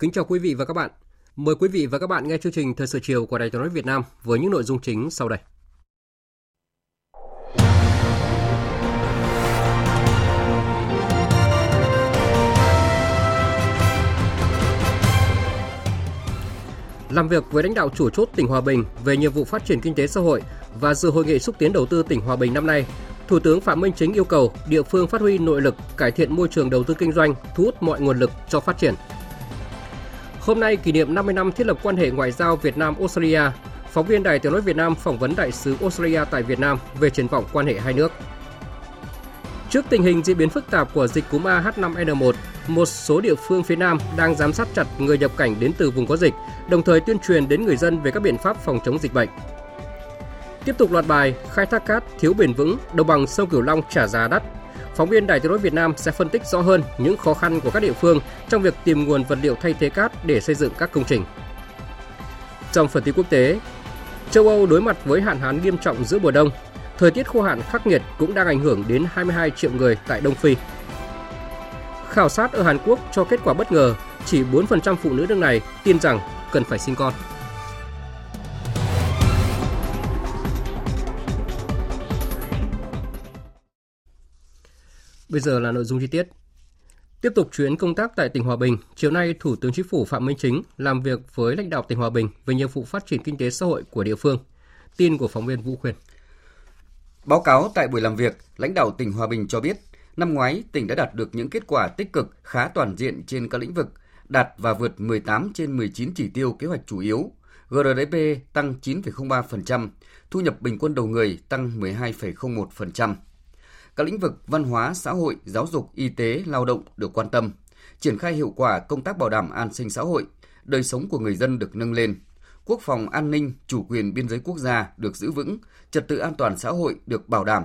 Kính chào quý vị và các bạn. Mời quý vị và các bạn nghe chương trình Thời sự chiều của Đài Tiếng nói Việt Nam với những nội dung chính sau đây. Làm việc với lãnh đạo chủ chốt tỉnh Hòa Bình về nhiệm vụ phát triển kinh tế xã hội và dự hội nghị xúc tiến đầu tư tỉnh Hòa Bình năm nay, Thủ tướng Phạm Minh Chính yêu cầu địa phương phát huy nội lực, cải thiện môi trường đầu tư kinh doanh, thu hút mọi nguồn lực cho phát triển. Hôm nay kỷ niệm 50 năm thiết lập quan hệ ngoại giao Việt Nam Australia, phóng viên Đài Tiếng nói Việt Nam phỏng vấn đại sứ Australia tại Việt Nam về triển vọng quan hệ hai nước. Trước tình hình diễn biến phức tạp của dịch cúm AH5N1, một số địa phương phía Nam đang giám sát chặt người nhập cảnh đến từ vùng có dịch, đồng thời tuyên truyền đến người dân về các biện pháp phòng chống dịch bệnh. Tiếp tục loạt bài khai thác cát thiếu bền vững, đồng bằng sông Cửu Long trả giá đắt. Phóng viên Đài Tiếng nói Việt Nam sẽ phân tích rõ hơn những khó khăn của các địa phương trong việc tìm nguồn vật liệu thay thế cát để xây dựng các công trình. Trong phần tin quốc tế, châu Âu đối mặt với hạn hán nghiêm trọng giữa mùa đông. Thời tiết khô hạn khắc nghiệt cũng đang ảnh hưởng đến 22 triệu người tại Đông Phi. Khảo sát ở Hàn Quốc cho kết quả bất ngờ, chỉ 4% phụ nữ nước này tin rằng cần phải sinh con. Bây giờ là nội dung chi tiết. Tiếp tục chuyến công tác tại tỉnh Hòa Bình, chiều nay Thủ tướng Chính phủ Phạm Minh Chính làm việc với lãnh đạo tỉnh Hòa Bình về nhiệm vụ phát triển kinh tế xã hội của địa phương. Tin của phóng viên Vũ Khuyên. Báo cáo tại buổi làm việc, lãnh đạo tỉnh Hòa Bình cho biết, năm ngoái tỉnh đã đạt được những kết quả tích cực khá toàn diện trên các lĩnh vực, đạt và vượt 18 trên 19 chỉ tiêu kế hoạch chủ yếu. GDP tăng 9,03%, thu nhập bình quân đầu người tăng 12,01%. Các lĩnh vực văn hóa, xã hội, giáo dục, y tế, lao động được quan tâm, triển khai hiệu quả công tác bảo đảm an sinh xã hội, đời sống của người dân được nâng lên, quốc phòng an ninh, chủ quyền biên giới quốc gia được giữ vững, trật tự an toàn xã hội được bảo đảm.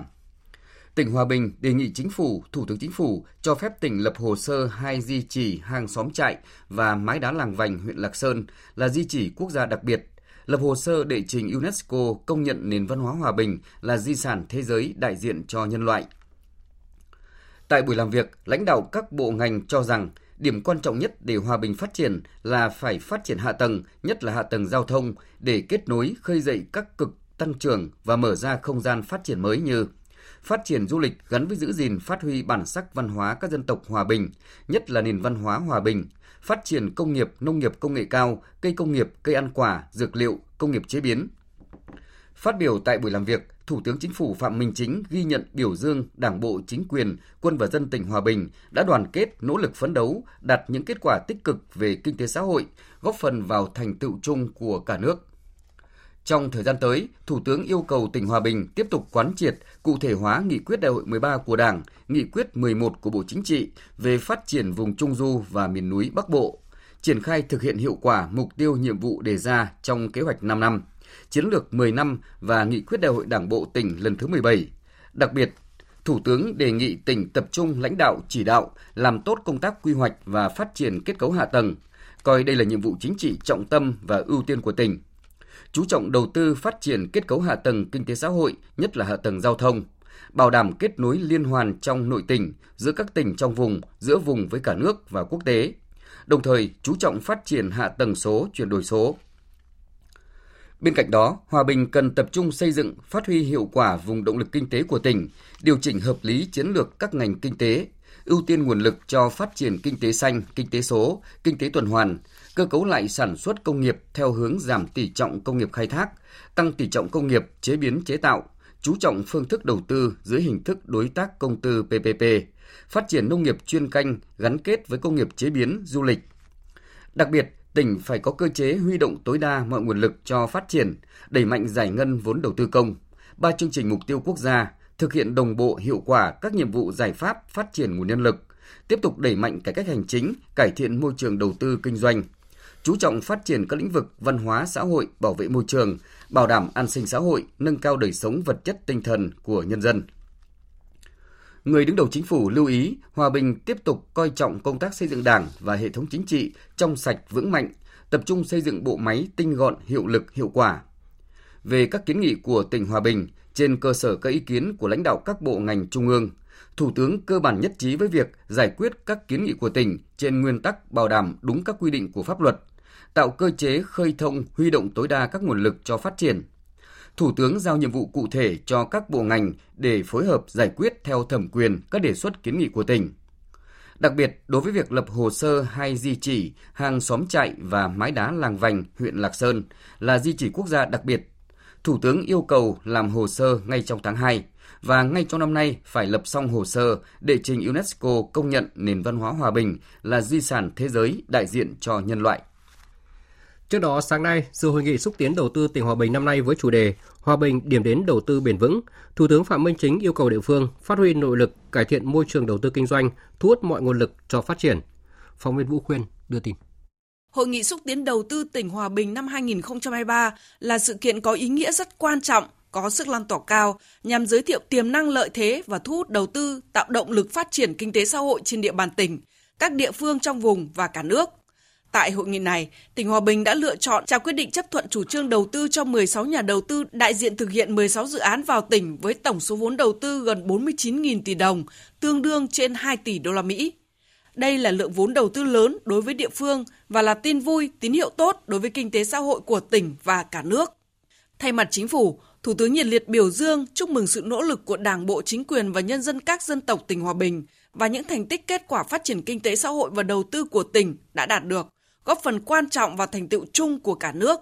Tỉnh Hòa Bình đề nghị Chính phủ, Thủ tướng Chính phủ cho phép tỉnh lập hồ sơ hai di chỉ hàng xóm trại và mái đá làng Vành huyện Lạc Sơn là di chỉ quốc gia đặc biệt, lập hồ sơ đệ trình UNESCO công nhận nền văn hóa hòa bình là di sản thế giới đại diện cho nhân loại. Tại buổi làm việc, lãnh đạo các bộ ngành cho rằng điểm quan trọng nhất để hòa bình phát triển là phải phát triển hạ tầng, nhất là hạ tầng giao thông để kết nối khơi dậy các cực tăng trưởng và mở ra không gian phát triển mới như phát triển du lịch gắn với giữ gìn phát huy bản sắc văn hóa các dân tộc hòa bình, nhất là nền văn hóa hòa bình, phát triển công nghiệp, nông nghiệp công nghệ cao, cây công nghiệp, cây ăn quả, dược liệu, công nghiệp chế biến. Phát biểu tại buổi làm việc, Thủ tướng Chính phủ Phạm Minh Chính ghi nhận biểu dương Đảng bộ, chính quyền, quân và dân tỉnh Hòa Bình đã đoàn kết, nỗ lực phấn đấu, đạt những kết quả tích cực về kinh tế xã hội, góp phần vào thành tựu chung của cả nước. Trong thời gian tới, Thủ tướng yêu cầu tỉnh Hòa Bình tiếp tục quán triệt, cụ thể hóa nghị quyết đại hội 13 của Đảng, nghị quyết 11 của Bộ Chính trị về phát triển vùng Trung Du và miền núi Bắc Bộ, triển khai thực hiện hiệu quả mục tiêu nhiệm vụ đề ra trong kế hoạch 5 năm, chiến lược 10 năm và nghị quyết đại hội Đảng bộ tỉnh lần thứ 17. Đặc biệt, Thủ tướng đề nghị tỉnh tập trung lãnh đạo chỉ đạo, làm tốt công tác quy hoạch và phát triển kết cấu hạ tầng, coi đây là nhiệm vụ chính trị trọng tâm và ưu tiên của tỉnh chú trọng đầu tư phát triển kết cấu hạ tầng kinh tế xã hội, nhất là hạ tầng giao thông, bảo đảm kết nối liên hoàn trong nội tỉnh, giữa các tỉnh trong vùng, giữa vùng với cả nước và quốc tế. Đồng thời, chú trọng phát triển hạ tầng số, chuyển đổi số. Bên cạnh đó, Hòa Bình cần tập trung xây dựng, phát huy hiệu quả vùng động lực kinh tế của tỉnh, điều chỉnh hợp lý chiến lược các ngành kinh tế, ưu tiên nguồn lực cho phát triển kinh tế xanh, kinh tế số, kinh tế tuần hoàn, cơ cấu lại sản xuất công nghiệp theo hướng giảm tỷ trọng công nghiệp khai thác, tăng tỷ trọng công nghiệp chế biến chế tạo, chú trọng phương thức đầu tư dưới hình thức đối tác công tư PPP, phát triển nông nghiệp chuyên canh gắn kết với công nghiệp chế biến, du lịch. Đặc biệt, tỉnh phải có cơ chế huy động tối đa mọi nguồn lực cho phát triển, đẩy mạnh giải ngân vốn đầu tư công, ba chương trình mục tiêu quốc gia, thực hiện đồng bộ hiệu quả các nhiệm vụ giải pháp phát triển nguồn nhân lực, tiếp tục đẩy mạnh cải cách hành chính, cải thiện môi trường đầu tư kinh doanh, chú trọng phát triển các lĩnh vực văn hóa xã hội, bảo vệ môi trường, bảo đảm an sinh xã hội, nâng cao đời sống vật chất tinh thần của nhân dân. Người đứng đầu chính phủ lưu ý Hòa Bình tiếp tục coi trọng công tác xây dựng Đảng và hệ thống chính trị trong sạch vững mạnh, tập trung xây dựng bộ máy tinh gọn, hiệu lực, hiệu quả. Về các kiến nghị của tỉnh Hòa Bình, trên cơ sở các ý kiến của lãnh đạo các bộ ngành trung ương, Thủ tướng cơ bản nhất trí với việc giải quyết các kiến nghị của tỉnh trên nguyên tắc bảo đảm đúng các quy định của pháp luật, tạo cơ chế khơi thông huy động tối đa các nguồn lực cho phát triển. Thủ tướng giao nhiệm vụ cụ thể cho các bộ ngành để phối hợp giải quyết theo thẩm quyền các đề xuất kiến nghị của tỉnh. Đặc biệt, đối với việc lập hồ sơ hay di chỉ hàng xóm chạy và mái đá làng Vành, huyện Lạc Sơn là di chỉ quốc gia đặc biệt, Thủ tướng yêu cầu làm hồ sơ ngay trong tháng 2 và ngay trong năm nay phải lập xong hồ sơ để trình UNESCO công nhận nền văn hóa hòa bình là di sản thế giới đại diện cho nhân loại. Trước đó, sáng nay, dự hội nghị xúc tiến đầu tư tỉnh Hòa Bình năm nay với chủ đề Hòa Bình điểm đến đầu tư bền vững, Thủ tướng Phạm Minh Chính yêu cầu địa phương phát huy nội lực, cải thiện môi trường đầu tư kinh doanh, thu hút mọi nguồn lực cho phát triển. Phóng viên Vũ Khuyên đưa tin. Hội nghị xúc tiến đầu tư tỉnh Hòa Bình năm 2023 là sự kiện có ý nghĩa rất quan trọng, có sức lan tỏa cao nhằm giới thiệu tiềm năng lợi thế và thu hút đầu tư, tạo động lực phát triển kinh tế xã hội trên địa bàn tỉnh, các địa phương trong vùng và cả nước. Tại hội nghị này, tỉnh Hòa Bình đã lựa chọn trao quyết định chấp thuận chủ trương đầu tư cho 16 nhà đầu tư đại diện thực hiện 16 dự án vào tỉnh với tổng số vốn đầu tư gần 49.000 tỷ đồng, tương đương trên 2 tỷ đô la Mỹ. Đây là lượng vốn đầu tư lớn đối với địa phương và là tin vui, tín hiệu tốt đối với kinh tế xã hội của tỉnh và cả nước. Thay mặt chính phủ, Thủ tướng nhiệt liệt biểu dương chúc mừng sự nỗ lực của Đảng bộ, chính quyền và nhân dân các dân tộc tỉnh Hòa Bình và những thành tích kết quả phát triển kinh tế xã hội và đầu tư của tỉnh đã đạt được, góp phần quan trọng vào thành tựu chung của cả nước.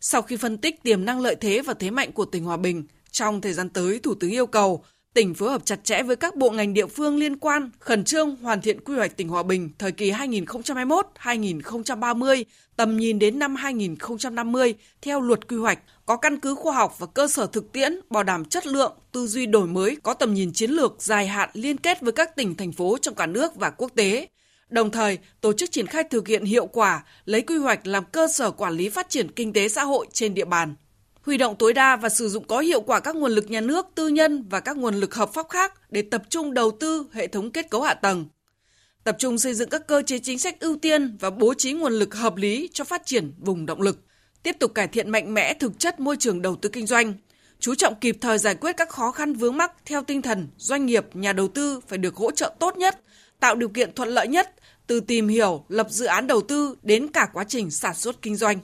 Sau khi phân tích tiềm năng lợi thế và thế mạnh của tỉnh Hòa Bình, trong thời gian tới, Thủ tướng yêu cầu tỉnh phối hợp chặt chẽ với các bộ ngành địa phương liên quan, khẩn trương hoàn thiện quy hoạch tỉnh Hòa Bình thời kỳ 2021-2030, tầm nhìn đến năm 2050 theo luật quy hoạch, có căn cứ khoa học và cơ sở thực tiễn, bảo đảm chất lượng, tư duy đổi mới, có tầm nhìn chiến lược dài hạn liên kết với các tỉnh, thành phố trong cả nước và quốc tế. Đồng thời, tổ chức triển khai thực hiện hiệu quả, lấy quy hoạch làm cơ sở quản lý phát triển kinh tế xã hội trên địa bàn huy động tối đa và sử dụng có hiệu quả các nguồn lực nhà nước, tư nhân và các nguồn lực hợp pháp khác để tập trung đầu tư hệ thống kết cấu hạ tầng. Tập trung xây dựng các cơ chế chính sách ưu tiên và bố trí nguồn lực hợp lý cho phát triển vùng động lực. Tiếp tục cải thiện mạnh mẽ thực chất môi trường đầu tư kinh doanh, chú trọng kịp thời giải quyết các khó khăn vướng mắc theo tinh thần doanh nghiệp, nhà đầu tư phải được hỗ trợ tốt nhất, tạo điều kiện thuận lợi nhất từ tìm hiểu, lập dự án đầu tư đến cả quá trình sản xuất kinh doanh.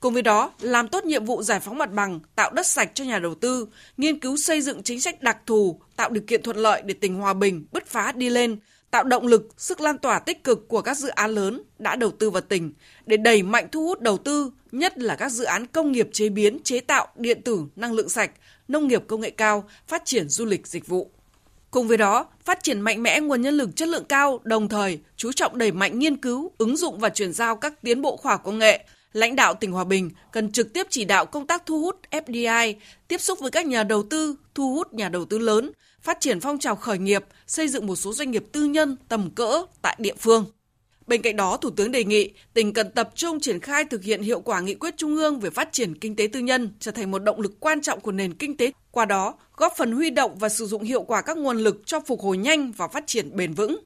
Cùng với đó, làm tốt nhiệm vụ giải phóng mặt bằng, tạo đất sạch cho nhà đầu tư, nghiên cứu xây dựng chính sách đặc thù, tạo điều kiện thuận lợi để tỉnh Hòa Bình bứt phá đi lên, tạo động lực, sức lan tỏa tích cực của các dự án lớn đã đầu tư vào tỉnh để đẩy mạnh thu hút đầu tư, nhất là các dự án công nghiệp chế biến, chế tạo, điện tử, năng lượng sạch, nông nghiệp công nghệ cao, phát triển du lịch dịch vụ. Cùng với đó, phát triển mạnh mẽ nguồn nhân lực chất lượng cao, đồng thời chú trọng đẩy mạnh nghiên cứu, ứng dụng và chuyển giao các tiến bộ khoa học công nghệ, lãnh đạo tỉnh Hòa Bình cần trực tiếp chỉ đạo công tác thu hút FDI, tiếp xúc với các nhà đầu tư, thu hút nhà đầu tư lớn, phát triển phong trào khởi nghiệp, xây dựng một số doanh nghiệp tư nhân tầm cỡ tại địa phương. Bên cạnh đó, Thủ tướng đề nghị tỉnh cần tập trung triển khai thực hiện hiệu quả nghị quyết Trung ương về phát triển kinh tế tư nhân trở thành một động lực quan trọng của nền kinh tế, qua đó góp phần huy động và sử dụng hiệu quả các nguồn lực cho phục hồi nhanh và phát triển bền vững.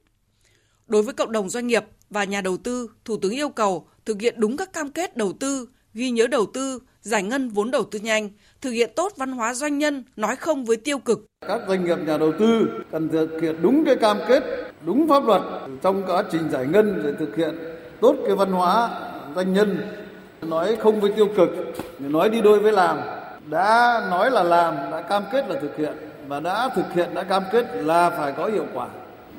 Đối với cộng đồng doanh nghiệp và nhà đầu tư, Thủ tướng yêu cầu thực hiện đúng các cam kết đầu tư, ghi nhớ đầu tư, giải ngân vốn đầu tư nhanh, thực hiện tốt văn hóa doanh nhân, nói không với tiêu cực. Các doanh nghiệp nhà đầu tư cần thực hiện đúng cái cam kết, đúng pháp luật trong quá trình giải ngân để thực hiện tốt cái văn hóa doanh nhân, nói không với tiêu cực, nói đi đôi với làm. Đã nói là làm, đã cam kết là thực hiện và đã thực hiện đã cam kết là phải có hiệu quả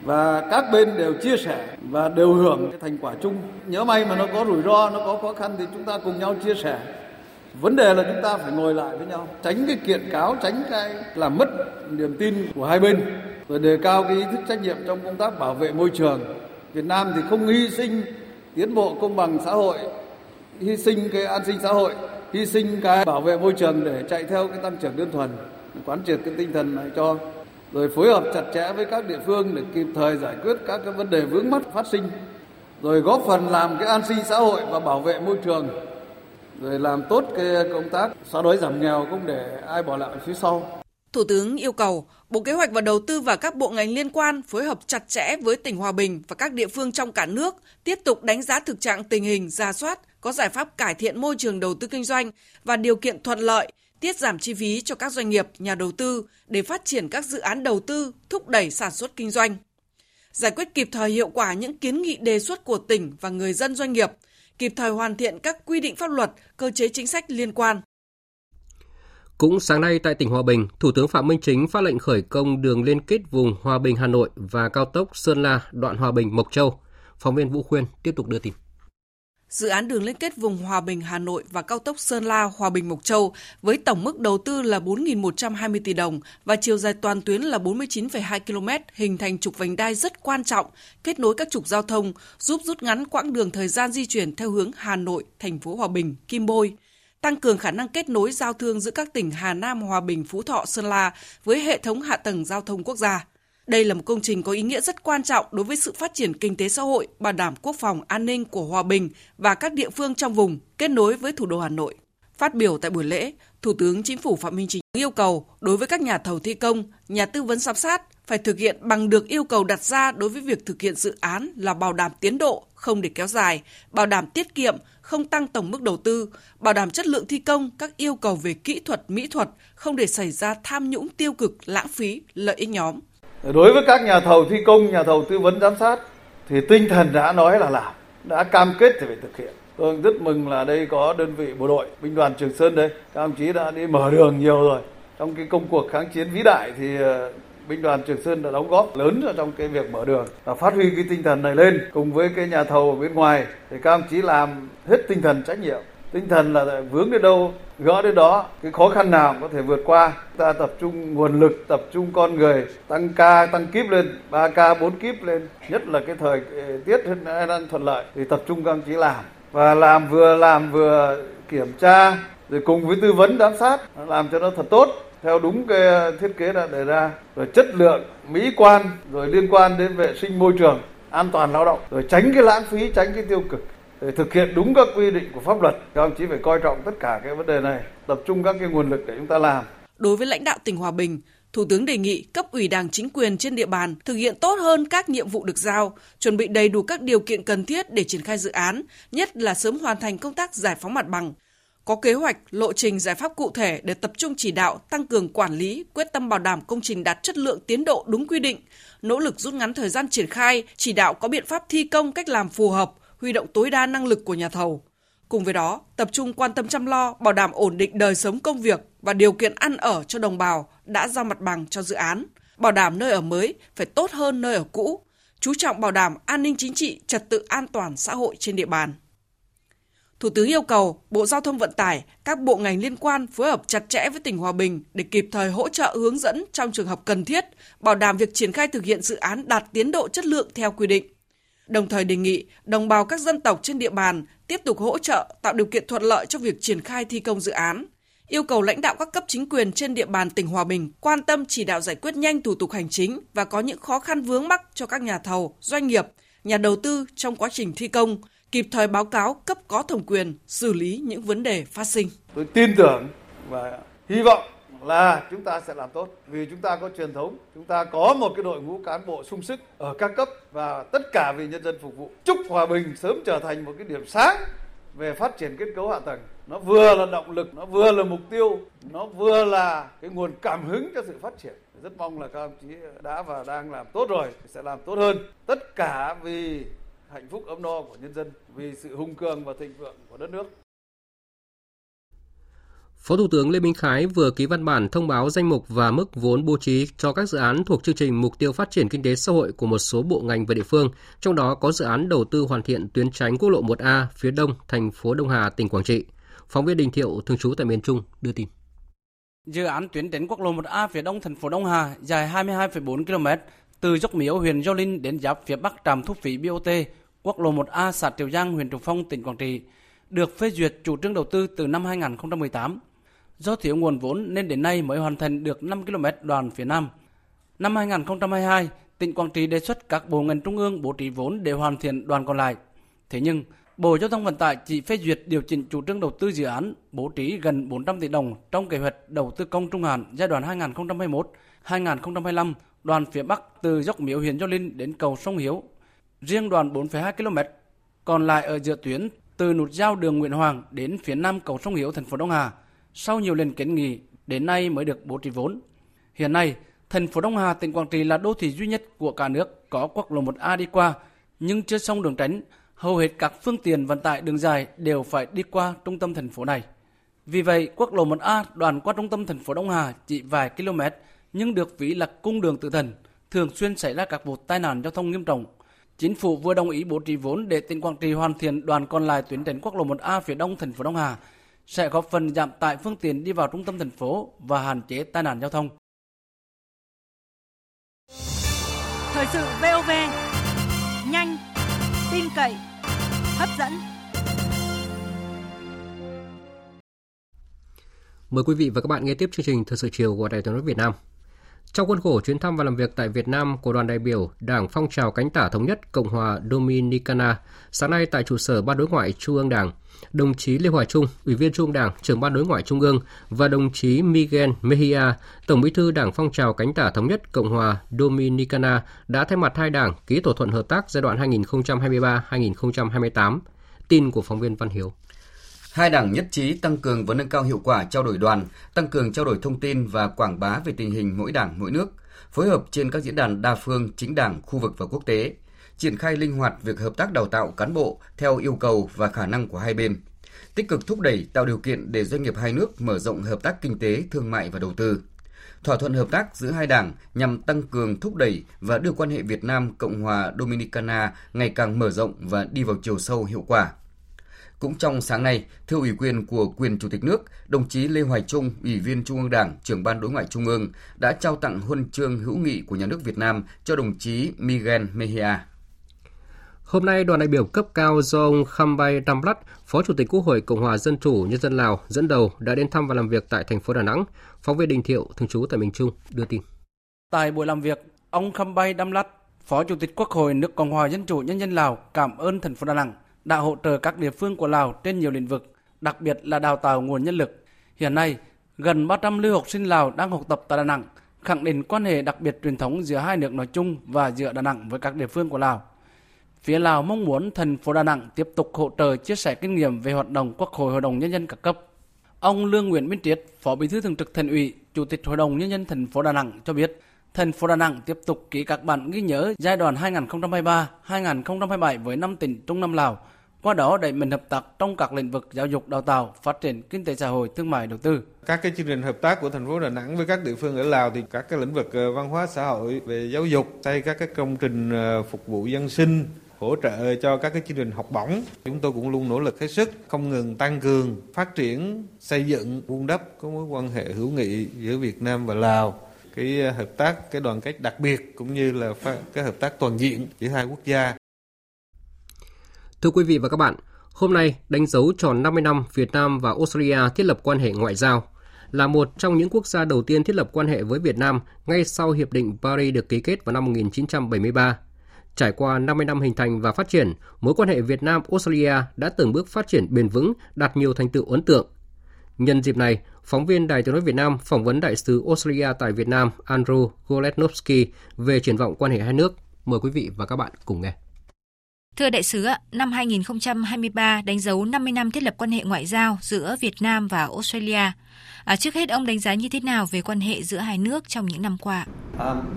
và các bên đều chia sẻ và đều hưởng cái thành quả chung. Nhớ may mà nó có rủi ro, nó có khó khăn thì chúng ta cùng nhau chia sẻ. Vấn đề là chúng ta phải ngồi lại với nhau, tránh cái kiện cáo, tránh cái làm mất niềm tin của hai bên, rồi đề cao cái ý thức trách nhiệm trong công tác bảo vệ môi trường. Việt Nam thì không hy sinh tiến bộ công bằng xã hội, hy sinh cái an sinh xã hội, hy sinh cái bảo vệ môi trường để chạy theo cái tăng trưởng đơn thuần, quán triệt cái tinh thần này cho rồi phối hợp chặt chẽ với các địa phương để kịp thời giải quyết các cái vấn đề vướng mắc phát sinh rồi góp phần làm cái an sinh xã hội và bảo vệ môi trường rồi làm tốt cái công tác xóa đói giảm nghèo không để ai bỏ lại phía sau. Thủ tướng yêu cầu Bộ Kế hoạch và Đầu tư và các bộ ngành liên quan phối hợp chặt chẽ với tỉnh Hòa Bình và các địa phương trong cả nước, tiếp tục đánh giá thực trạng tình hình, ra soát, có giải pháp cải thiện môi trường đầu tư kinh doanh và điều kiện thuận lợi, tiết giảm chi phí cho các doanh nghiệp, nhà đầu tư để phát triển các dự án đầu tư, thúc đẩy sản xuất kinh doanh. Giải quyết kịp thời hiệu quả những kiến nghị đề xuất của tỉnh và người dân doanh nghiệp, kịp thời hoàn thiện các quy định pháp luật, cơ chế chính sách liên quan. Cũng sáng nay tại tỉnh Hòa Bình, Thủ tướng Phạm Minh Chính phát lệnh khởi công đường liên kết vùng Hòa Bình Hà Nội và cao tốc Sơn La đoạn Hòa Bình Mộc Châu. Phóng viên Vũ Khuyên tiếp tục đưa tin. Dự án đường liên kết vùng Hòa Bình Hà Nội và cao tốc Sơn La Hòa Bình Mộc Châu với tổng mức đầu tư là 4.120 tỷ đồng và chiều dài toàn tuyến là 49,2 km hình thành trục vành đai rất quan trọng, kết nối các trục giao thông, giúp rút ngắn quãng đường thời gian di chuyển theo hướng Hà Nội, thành phố Hòa Bình, Kim Bôi tăng cường khả năng kết nối giao thương giữa các tỉnh Hà Nam, Hòa Bình, Phú Thọ, Sơn La với hệ thống hạ tầng giao thông quốc gia. Đây là một công trình có ý nghĩa rất quan trọng đối với sự phát triển kinh tế xã hội, bảo đảm quốc phòng an ninh của Hòa Bình và các địa phương trong vùng kết nối với thủ đô Hà Nội. Phát biểu tại buổi lễ, Thủ tướng Chính phủ Phạm Minh Chính yêu cầu đối với các nhà thầu thi công, nhà tư vấn giám sát phải thực hiện bằng được yêu cầu đặt ra đối với việc thực hiện dự án là bảo đảm tiến độ, không để kéo dài, bảo đảm tiết kiệm, không tăng tổng mức đầu tư, bảo đảm chất lượng thi công, các yêu cầu về kỹ thuật, mỹ thuật, không để xảy ra tham nhũng tiêu cực, lãng phí, lợi ích nhóm. Đối với các nhà thầu thi công, nhà thầu tư vấn giám sát thì tinh thần đã nói là làm, đã cam kết thì phải thực hiện. Tôi rất mừng là đây có đơn vị bộ đội, binh đoàn Trường Sơn đây, các ông chí đã đi mở đường nhiều rồi. Trong cái công cuộc kháng chiến vĩ đại thì ờ, binh đoàn Trường Sơn đã đóng góp lớn trong cái việc mở đường và phát huy cái tinh thần này lên cùng với cái nhà thầu ở bên ngoài thì các ông chí làm hết tinh thần trách nhiệm tinh thần là vướng đến đâu gỡ đến đó, cái khó khăn nào có thể vượt qua. Ta tập trung nguồn lực, tập trung con người, tăng ca, tăng kíp lên 3 ca 4 kíp lên. Nhất là cái thời ờ, tiết đang thuận lợi, thì tập trung các ông chí làm. Và làm vừa làm vừa kiểm tra, rồi cùng với tư vấn giám sát làm cho nó thật tốt, theo đúng cái thiết kế đã đề ra. Rồi chất lượng, mỹ quan, rồi liên quan đến vệ sinh môi trường, an toàn lao động. Rồi tránh cái lãng phí, tránh cái tiêu cực để thực hiện đúng các quy định của pháp luật các ông chí phải coi trọng tất cả cái vấn đề này tập trung các cái nguồn lực để chúng ta làm. Đối với lãnh đạo tỉnh Hòa Bình Thủ tướng đề nghị cấp ủy Đảng chính quyền trên địa bàn thực hiện tốt hơn các nhiệm vụ được giao, chuẩn bị đầy đủ các điều kiện cần thiết để triển khai dự án, nhất là sớm hoàn thành công tác giải phóng mặt bằng, có kế hoạch, lộ trình giải pháp cụ thể để tập trung chỉ đạo, tăng cường quản lý, quyết tâm bảo đảm công trình đạt chất lượng tiến độ đúng quy định, nỗ lực rút ngắn thời gian triển khai, chỉ đạo có biện pháp thi công cách làm phù hợp, huy động tối đa năng lực của nhà thầu. Cùng với đó, tập trung quan tâm chăm lo, bảo đảm ổn định đời sống công việc và điều kiện ăn ở cho đồng bào đã giao mặt bằng cho dự án, bảo đảm nơi ở mới phải tốt hơn nơi ở cũ, chú trọng bảo đảm an ninh chính trị, trật tự an toàn xã hội trên địa bàn. Thủ tướng yêu cầu Bộ Giao thông Vận tải, các bộ ngành liên quan phối hợp chặt chẽ với tỉnh Hòa Bình để kịp thời hỗ trợ hướng dẫn trong trường hợp cần thiết, bảo đảm việc triển khai thực hiện dự án đạt tiến độ chất lượng theo quy định. Đồng thời đề nghị đồng bào các dân tộc trên địa bàn tiếp tục hỗ trợ tạo điều kiện thuận lợi cho việc triển khai thi công dự án. Yêu cầu lãnh đạo các cấp chính quyền trên địa bàn tỉnh Hòa Bình quan tâm chỉ đạo giải quyết nhanh thủ tục hành chính và có những khó khăn vướng mắc cho các nhà thầu, doanh nghiệp, nhà đầu tư trong quá trình thi công, kịp thời báo cáo cấp có thẩm quyền xử lý những vấn đề phát sinh. Tôi tin tưởng và hy vọng là chúng ta sẽ làm tốt vì chúng ta có truyền thống, chúng ta có một cái đội ngũ cán bộ sung sức ở các cấp và tất cả vì nhân dân phục vụ. Chúc Hòa Bình sớm trở thành một cái điểm sáng về phát triển kết cấu hạ tầng. Nó vừa là động lực, nó vừa là mục tiêu, nó vừa là cái nguồn cảm hứng cho sự phát triển. Rất mong là các ông chí đã và đang làm tốt rồi, sẽ làm tốt hơn. Tất cả vì hạnh phúc ấm no của nhân dân, vì sự hùng cường và thịnh vượng của đất nước. Phó Thủ tướng Lê Minh Khái vừa ký văn bản thông báo danh mục và mức vốn bố trí cho các dự án thuộc chương trình Mục tiêu Phát triển Kinh tế Xã hội của một số bộ ngành và địa phương, trong đó có dự án đầu tư hoàn thiện tuyến tránh quốc lộ 1A phía đông thành phố Đông Hà, tỉnh Quảng Trị. Phóng viên Đình Thiệu thường trú tại miền Trung đưa tin. Dự án tuyến đến quốc lộ 1A phía đông thành phố Đông Hà dài 22,4 km từ dốc Miếu huyện Gio Linh đến giáp phía bắc trạm thu phí BOT quốc lộ 1A xã Triều Giang huyện Trùng Phong tỉnh Quảng Trị được phê duyệt chủ trương đầu tư từ năm 2018. Do thiếu nguồn vốn nên đến nay mới hoàn thành được 5 km đoạn phía Nam. Năm 2022, tỉnh Quảng Trị đề xuất các bộ ngành trung ương bố trí vốn để hoàn thiện đoạn còn lại. Thế nhưng, Bộ Giao thông Vận tải chỉ phê duyệt điều chỉnh chủ trương đầu tư dự án bố trí gần 400 tỷ đồng trong kế hoạch đầu tư công trung hạn giai đoạn 2021-2025 đoạn phía Bắc từ dốc Miếu huyện Gio Linh đến cầu Sông Hiếu. Riêng đoạn 4,2 km còn lại ở giữa tuyến từ nút giao đường Nguyễn Hoàng đến phía nam cầu Sông Hiếu thành phố Đông Hà. Sau nhiều lần kiến nghị, đến nay mới được bố trí vốn. Hiện nay, thành phố Đông Hà, tỉnh Quảng Trị là đô thị duy nhất của cả nước có quốc lộ 1A đi qua, nhưng chưa xong đường tránh, hầu hết các phương tiện vận tải đường dài đều phải đi qua trung tâm thành phố này. Vì vậy, quốc lộ 1A đoạn qua trung tâm thành phố Đông Hà chỉ vài km nhưng được ví là cung đường tự thần, thường xuyên xảy ra các vụ tai nạn giao thông nghiêm trọng. Chính phủ vừa đồng ý bố trí vốn để tỉnh Quảng Trị hoàn thiện đoạn còn lại tuyến tránh quốc lộ 1A phía đông thành phố Đông Hà, sẽ góp phần giảm tải phương tiện đi vào trung tâm thành phố và hạn chế tai nạn giao thông. Thời sự VOV, nhanh, tin cậy, hấp dẫn. Mời quý vị và các bạn nghe tiếp chương trình Thời sự chiều của Đài tiếng nói Việt Nam. Trong khuôn khổ chuyến thăm và làm việc tại Việt Nam của đoàn đại biểu Đảng Phong trào cánh tả thống nhất Cộng hòa Dominicana, sáng nay tại trụ sở Ban đối ngoại Trung ương Đảng, đồng chí Lê Hoài Trung, Ủy viên Trung Đảng, trưởng Ban đối ngoại Trung ương và đồng chí Miguel Mejia, Tổng Bí thư Đảng Phong trào cánh tả thống nhất Cộng hòa Dominicana đã thay mặt hai đảng ký thỏa thuận hợp tác giai đoạn 2023-2028. Tin của phóng viên Văn Hiếu. Hai đảng nhất trí tăng cường và nâng cao hiệu quả trao đổi đoàn, tăng cường trao đổi thông tin và quảng bá về tình hình mỗi đảng, mỗi nước, phối hợp trên các diễn đàn đa phương, chính đảng, khu vực và quốc tế, triển khai linh hoạt việc hợp tác đào tạo cán bộ theo yêu cầu và khả năng của hai bên, tích cực thúc đẩy tạo điều kiện để doanh nghiệp hai nước mở rộng hợp tác kinh tế, thương mại và đầu tư. Thỏa thuận hợp tác giữa hai đảng nhằm tăng cường thúc đẩy và đưa quan hệ Việt Nam Cộng hòa Dominicana ngày càng mở rộng và đi vào chiều sâu hiệu quả. Cũng trong sáng nay, thưa ủy quyền của quyền Chủ tịch nước, đồng chí Lê Hoài Trung, Ủy viên Trung ương Đảng, trưởng ban đối ngoại Trung ương đã trao tặng huân chương hữu nghị của nhà nước Việt Nam cho đồng chí Miguel Mejia. Hôm nay, đoàn đại biểu cấp cao do ông Khambay Damlat, Phó Chủ tịch Quốc hội Cộng hòa Dân chủ Nhân dân Lào dẫn đầu đã đến thăm và làm việc tại thành phố Đà Nẵng. Phóng viên Đình Thiệu, thường trú tại Bình Trung, đưa tin. Tại buổi làm việc, ông Khambay Damlat, Phó Chủ tịch Quốc hội nước Cộng hòa Dân chủ Nhân dân Lào cảm ơn thành phố Đà Nẵng đã hỗ trợ các địa phương của Lào trên nhiều lĩnh vực, đặc biệt là đào tạo nguồn nhân lực. Hiện nay, gần 300 lưu học sinh Lào đang học tập tại Đà Nẵng, khẳng định quan hệ đặc biệt truyền thống giữa hai nước nói chung và giữa Đà Nẵng với các địa phương của Lào. Phía Lào mong muốn thành phố Đà Nẵng tiếp tục hỗ trợ chia sẻ kinh nghiệm về hoạt động Quốc hội Hội đồng Nhân dân các cấp. Ông Lương Nguyễn Minh Triết, Phó Bí thư Thường trực Thành ủy, Chủ tịch Hội đồng Nhân dân thành phố Đà Nẵng cho biết, thành phố Đà Nẵng tiếp tục ký các bản ghi nhớ giai đoạn 2023-2027 với 5 tỉnh Trung Nam Lào qua đó đẩy mạnh hợp tác trong các lĩnh vực giáo dục đào tạo, phát triển kinh tế xã hội, thương mại đầu tư. Các cái chương trình hợp tác của thành phố Đà Nẵng với các địa phương ở Lào thì các cái lĩnh vực ờ, văn hóa xã hội về giáo dục, xây các cái công trình ờ, phục vụ dân sinh, hỗ trợ cho các cái chương trình học bổng. Chúng tôi cũng luôn nỗ lực hết sức không ngừng tăng cường, phát triển, xây dựng, vun đắp có mối quan hệ hữu nghị giữa Việt Nam và Lào cái ờ, hợp tác cái đoàn kết đặc biệt cũng như là cái hợp tác toàn diện giữa hai quốc gia Thưa quý vị và các bạn, hôm nay đánh dấu tròn 50 năm Việt Nam và Australia thiết lập quan hệ ngoại giao. Là một trong những quốc gia đầu tiên thiết lập quan hệ với Việt Nam ngay sau Hiệp định Paris được ký kết vào năm 1973. Trải qua 50 năm hình thành và phát triển, mối quan hệ Việt Nam-Australia đã từng bước phát triển bền vững, đạt nhiều thành tựu ấn tượng. Nhân dịp này, phóng viên Đài tiếng nói Việt Nam phỏng vấn đại sứ Australia tại Việt Nam Andrew Goletnovsky về triển vọng quan hệ hai nước. Mời quý vị và các bạn cùng nghe. Thưa đại sứ, năm 2023 đánh dấu 50 năm thiết lập quan hệ ngoại giao giữa Việt Nam và Australia. À, trước hết ông đánh giá như thế nào về quan hệ giữa hai nước trong những năm qua? Um,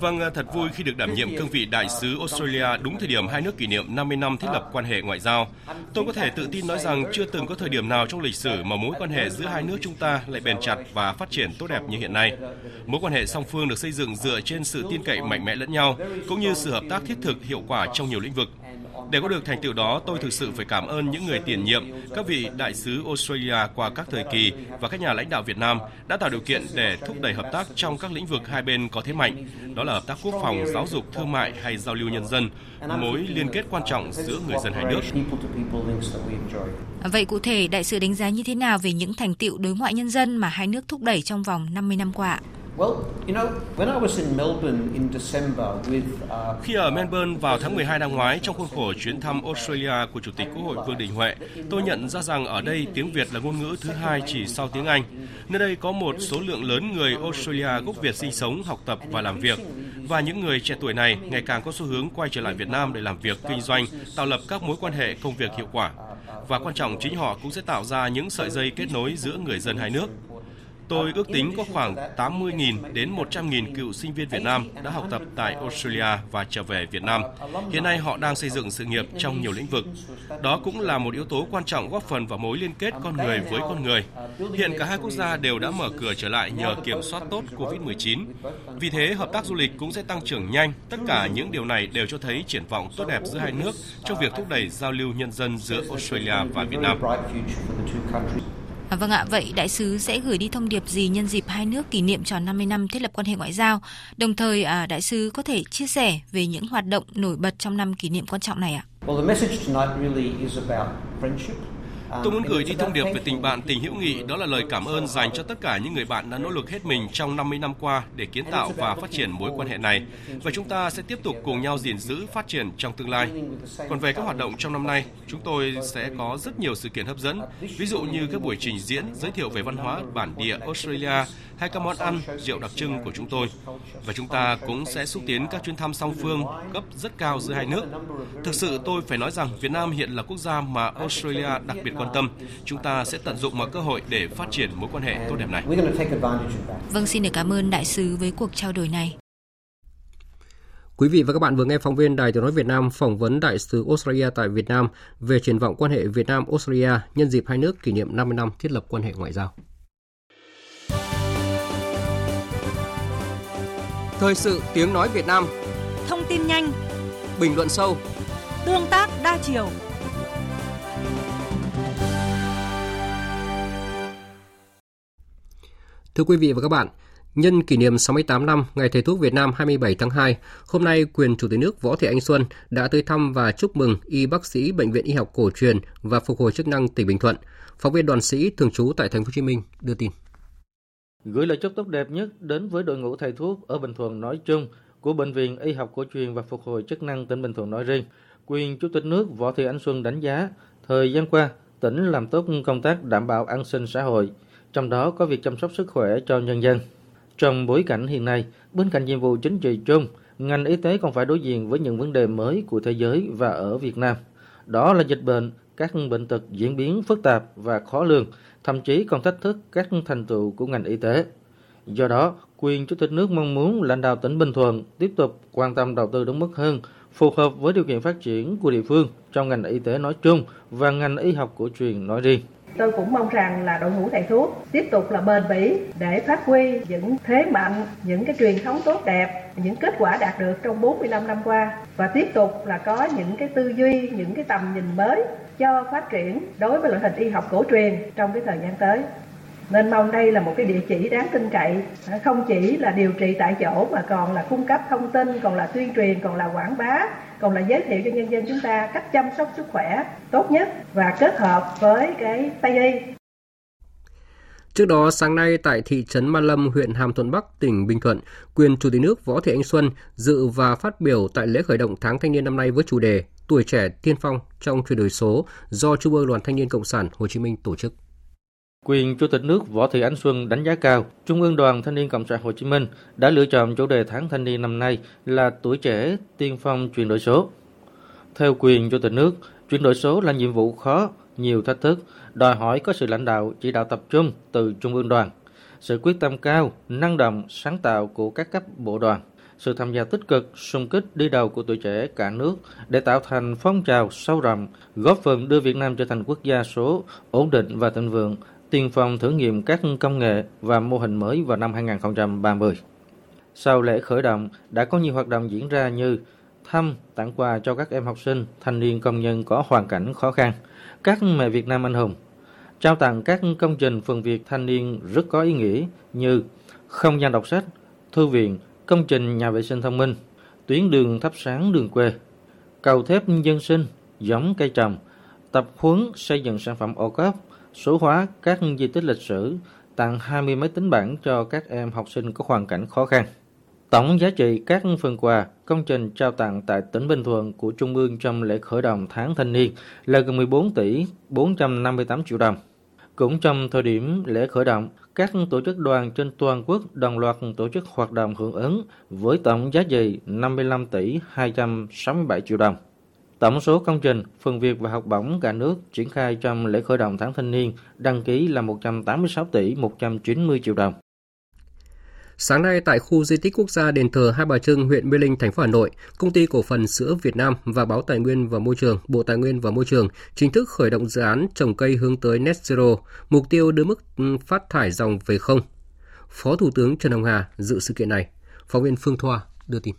Vâng, thật vui khi được đảm nhiệm cương vị đại sứ Australia đúng thời điểm hai nước kỷ niệm 50 năm thiết lập quan hệ ngoại giao. Tôi có thể tự tin nói rằng chưa từng có thời điểm nào trong lịch sử mà mối quan hệ giữa hai nước chúng ta lại bền chặt và phát triển tốt đẹp như hiện nay. Mối quan hệ song phương được xây dựng dựa trên sự tin cậy mạnh mẽ lẫn nhau, cũng như sự hợp tác thiết thực hiệu quả trong nhiều lĩnh vực. Để có được thành tựu đó, tôi thực sự phải cảm ơn những người tiền nhiệm, các vị đại sứ Australia qua các thời kỳ và các nhà lãnh đạo Việt Nam đã tạo điều kiện để thúc đẩy hợp tác trong các lĩnh vực hai bên có thế mạnh, đó là hợp tác quốc phòng, giáo dục, thương mại hay giao lưu nhân dân, mối liên kết quan trọng giữa người dân hai nước. Vậy cụ thể, đại sứ đánh giá như thế nào về những thành tựu đối ngoại nhân dân mà hai nước thúc đẩy trong vòng 50 năm qua? Khi ở Melbourne vào tháng 12 năm ngoái trong khuôn khổ chuyến thăm Australia của Chủ tịch Quốc hội Vương Đình Huệ, tôi nhận ra rằng ở đây tiếng Việt là ngôn ngữ thứ hai chỉ sau tiếng Anh. Nơi đây có một số lượng lớn người Australia gốc Việt sinh sống, học tập và làm việc. Và những người trẻ tuổi này ngày càng có xu hướng quay trở lại Việt Nam để làm việc kinh doanh, tạo lập các mối quan hệ công việc hiệu quả. Và quan trọng chính họ cũng sẽ tạo ra những sợi dây kết nối giữa người dân hai nước. Tôi ước tính có khoảng 80.000 đến 100.000 cựu sinh viên Việt Nam đã học tập tại Australia và trở về Việt Nam. Hiện nay họ đang xây dựng sự nghiệp trong nhiều lĩnh vực. Đó cũng là một yếu tố quan trọng góp phần vào mối liên kết con người với con người. Hiện cả hai quốc gia đều đã mở cửa trở lại nhờ kiểm soát tốt COVID-19. Vì thế, hợp tác du lịch cũng sẽ tăng trưởng nhanh. Tất cả những điều này đều cho thấy triển vọng tốt đẹp giữa hai nước trong việc thúc đẩy giao lưu nhân dân giữa Australia và Việt Nam. À, vâng ạ, vậy đại sứ sẽ gửi đi thông điệp gì nhân dịp hai nước kỷ niệm tròn 50 năm thiết lập quan hệ ngoại giao? Đồng thời, à, đại sứ có thể chia sẻ về những hoạt động nổi bật trong năm kỷ niệm quan trọng này ạ? Well, the message tonight really is about friendship. Tôi muốn gửi đi thông điệp về tình bạn, tình hữu nghị, đó là lời cảm ơn dành cho tất cả những người bạn đã nỗ lực hết mình trong 50 năm qua để kiến tạo và phát triển mối quan hệ này. Và chúng ta sẽ tiếp tục cùng nhau gìn giữ phát triển trong tương lai. Còn về các hoạt động trong năm nay, chúng tôi sẽ có rất nhiều sự kiện hấp dẫn, ví dụ như các buổi trình diễn giới thiệu về văn hóa bản địa Australia hay các món ăn, rượu đặc trưng của chúng tôi. Và chúng ta cũng sẽ xúc tiến các chuyến thăm song phương cấp rất cao giữa hai nước. Thực sự tôi phải nói rằng Việt Nam hiện là quốc gia mà Australia đặc biệt quan tâm. Chúng ta sẽ tận dụng mọi cơ hội để phát triển mối quan hệ tốt đẹp này. Vâng, xin được cảm ơn đại sứ với cuộc trao đổi này. Quý vị và các bạn vừa nghe phóng viên Đài Tiếng nói Việt Nam phỏng vấn đại sứ Australia tại Việt Nam về triển vọng quan hệ Việt Nam Australia nhân dịp hai nước kỷ niệm 50 năm thiết lập quan hệ ngoại giao. Thời sự tiếng nói Việt Nam Thông tin nhanh Bình luận sâu Tương tác đa chiều Thưa quý vị và các bạn, nhân kỷ niệm 68 năm Ngày Thầy thuốc Việt Nam 27 tháng 2, hôm nay quyền Chủ tịch nước Võ Thị Anh Xuân đã tới thăm và chúc mừng y bác sĩ Bệnh viện Y học cổ truyền và phục hồi chức năng tỉnh Bình Thuận. Phóng viên đoàn sĩ thường trú tại Thành phố Hồ Chí Minh đưa tin. Gửi lời chúc tốt đẹp nhất đến với đội ngũ thầy thuốc ở Bình Thuận nói chung của Bệnh viện Y học cổ truyền và phục hồi chức năng tỉnh Bình Thuận nói riêng. Quyền Chủ tịch nước Võ Thị Ánh Xuân đánh giá, thời gian qua, tỉnh làm tốt công tác đảm bảo an sinh xã hội, trong đó có việc chăm sóc sức khỏe cho nhân dân. Trong bối cảnh hiện nay, bên cạnh nhiệm vụ chính trị chung, ngành y tế còn phải đối diện với những vấn đề mới của thế giới và ở Việt Nam. Đó là dịch bệnh, các bệnh tật diễn biến phức tạp và khó lường, thậm chí còn thách thức các thành tựu của ngành y tế. Do đó, quyền Chủ tịch nước mong muốn lãnh đạo tỉnh Bình Thuận tiếp tục quan tâm đầu tư đúng mức hơn, phù hợp với điều kiện phát triển của địa phương trong ngành y tế nói chung và ngành y học cổ truyền nói riêng. Tôi cũng mong rằng là đội ngũ thầy thuốc tiếp tục là bền bỉ để phát huy những thế mạnh, những cái truyền thống tốt đẹp, những kết quả đạt được trong 45 năm qua và tiếp tục là có những cái tư duy, những cái tầm nhìn mới cho phát triển đối với loại hình y học cổ truyền trong cái thời gian tới. Nên mong đây là một cái địa chỉ đáng tin cậy, à, không chỉ là điều trị tại chỗ mà còn là cung cấp thông tin, còn là tuyên truyền, còn là quảng bá, còn là giới thiệu cho nhân dân chúng ta cách chăm sóc sức khỏe tốt nhất và kết hợp với cái Tây y. Trước đó, sáng nay tại thị trấn Ma Lâm, huyện Hàm Thuận Bắc, tỉnh Bình Thuận, quyền Chủ tịch nước Võ Thị Ánh Xuân dự và phát biểu tại lễ khởi động tháng thanh niên năm nay với chủ đề Tuổi trẻ tiên phong trong chuyển đổi số do Trung ương Đoàn Thanh niên Cộng sản Hồ Chí Minh tổ chức. Quyền Chủ tịch nước Võ Thị Ánh Xuân đánh giá cao Trung ương Đoàn Thanh niên Cộng sản Hồ Chí Minh đã lựa chọn chủ đề tháng thanh niên năm nay là tuổi trẻ tiên phong chuyển đổi số. Theo quyền Chủ tịch nước, chuyển đổi số là nhiệm vụ khó, nhiều thách thức, đòi hỏi có sự lãnh đạo chỉ đạo tập trung từ Trung ương đoàn, sự quyết tâm cao, năng động, sáng tạo của các cấp bộ đoàn, sự tham gia tích cực, xung kích đi đầu của tuổi trẻ cả nước để tạo thành phong trào sâu rộng, góp phần đưa Việt Nam trở thành quốc gia số ổn định và thịnh vượng, tiên phong thử nghiệm các công nghệ và mô hình mới vào năm 2030. Sau lễ khởi động, đã có nhiều hoạt động diễn ra như thăm, tặng quà cho các em học sinh, thanh niên công nhân có hoàn cảnh khó khăn, các mẹ Việt Nam anh hùng, trao tặng các công trình phần việc thanh niên rất có ý nghĩa như không gian đọc sách, thư viện, công trình nhà vệ sinh thông minh, tuyến đường thắp sáng đường quê, cầu thép dân sinh, giống cây trồng, tập huấn xây dựng sản phẩm ô cốp, số hóa các di tích lịch sử, tặng 20 máy tính bảng cho các em học sinh có hoàn cảnh khó khăn. Tổng giá trị các phần quà, công trình trao tặng tại tỉnh Bình Thuận của Trung ương trong lễ khởi động tháng thanh niên là gần 14 tỷ 458 triệu đồng. Cũng trong thời điểm lễ khởi động, các tổ chức đoàn trên toàn quốc đồng loạt tổ chức hoạt động hưởng ứng với tổng giá trị 55 tỷ 267 triệu đồng. Tổng số công trình, phần việc và học bổng cả nước triển khai trong lễ khởi động tháng thanh niên đăng ký là 186 tỷ 190 triệu đồng. Sáng nay tại khu di tích quốc gia đền thờ Hai Bà Trưng, huyện Mê Linh, thành phố Hà Nội, công ty cổ phần sữa Việt Nam và báo Tài nguyên và Môi trường, Bộ Tài nguyên và Môi trường chính thức khởi động dự án trồng cây hướng tới net zero, mục tiêu đưa mức phát thải dòng về không. Phó Thủ tướng Trần Hồng Hà dự sự kiện này. Phóng viên Phương Thoa đưa tin.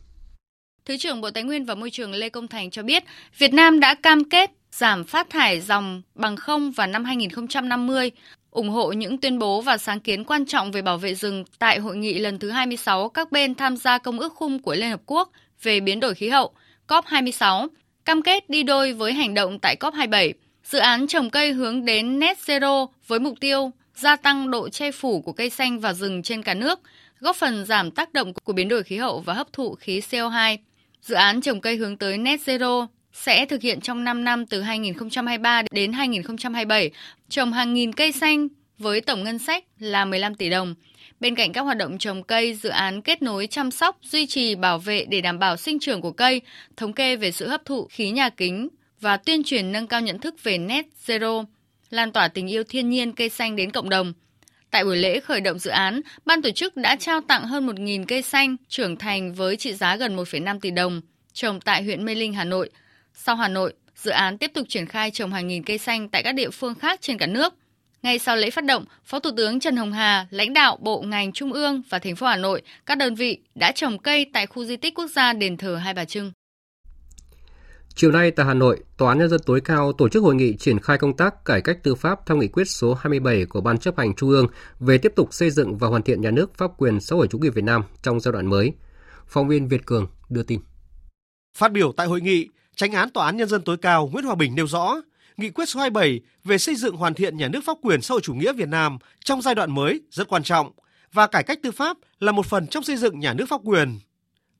Thứ trưởng Bộ Tài nguyên và Môi trường Lê Công Thành cho biết, Việt Nam đã cam kết giảm phát thải dòng bằng không vào năm 2050, ủng hộ những tuyên bố và sáng kiến quan trọng về bảo vệ rừng tại hội nghị lần thứ 26 các bên tham gia Công ước khung của Liên Hợp Quốc về biến đổi khí hậu COP26, cam kết đi đôi với hành động tại COP27. Dự án trồng cây hướng đến net zero với mục tiêu gia tăng độ che phủ của cây xanh và rừng trên cả nước, góp phần giảm tác động của biến đổi khí hậu và hấp thụ khí CO2. Dự án trồng cây hướng tới net zero sẽ thực hiện trong 5 năm từ 2023 đến 2027, trồng hàng nghìn cây xanh với tổng ngân sách là 15 tỷ đồng. Bên cạnh các hoạt động trồng cây, dự án kết nối chăm sóc, duy trì, bảo vệ để đảm bảo sinh trưởng của cây, thống kê về sự hấp thụ khí nhà kính và tuyên truyền nâng cao nhận thức về net zero, lan tỏa tình yêu thiên nhiên cây xanh đến cộng đồng. Tại buổi lễ khởi động dự án, ban tổ chức đã trao tặng hơn 1.000 cây xanh trưởng thành với trị giá gần 1,5 tỷ đồng, trồng tại huyện Mê Linh, Hà Nội. Sau Hà Nội, dự án tiếp tục triển khai trồng hàng nghìn cây xanh tại các địa phương khác trên cả nước. Ngay sau lễ phát động, Phó Thủ tướng Trần Hồng Hà, lãnh đạo bộ ngành trung ương và thành phố Hà Nội, các đơn vị đã trồng cây tại khu di tích quốc gia đền thờ Hai Bà Trưng. Chiều nay tại Hà Nội, Tòa án Nhân dân tối cao tổ chức hội nghị triển khai công tác cải cách tư pháp theo nghị quyết số 27 của Ban chấp hành Trung ương về tiếp tục xây dựng và hoàn thiện nhà nước pháp quyền xã hội chủ nghĩa Việt Nam trong giai đoạn mới. Phóng viên Việt Cường đưa tin. Phát biểu tại hội nghị, Tránh án Tòa án Nhân dân tối cao Nguyễn Hòa Bình nêu rõ, Nghị quyết số 27 về xây dựng hoàn thiện nhà nước pháp quyền xã hội chủ nghĩa Việt Nam trong giai đoạn mới rất quan trọng và cải cách tư pháp là một phần trong xây dựng nhà nước pháp quyền.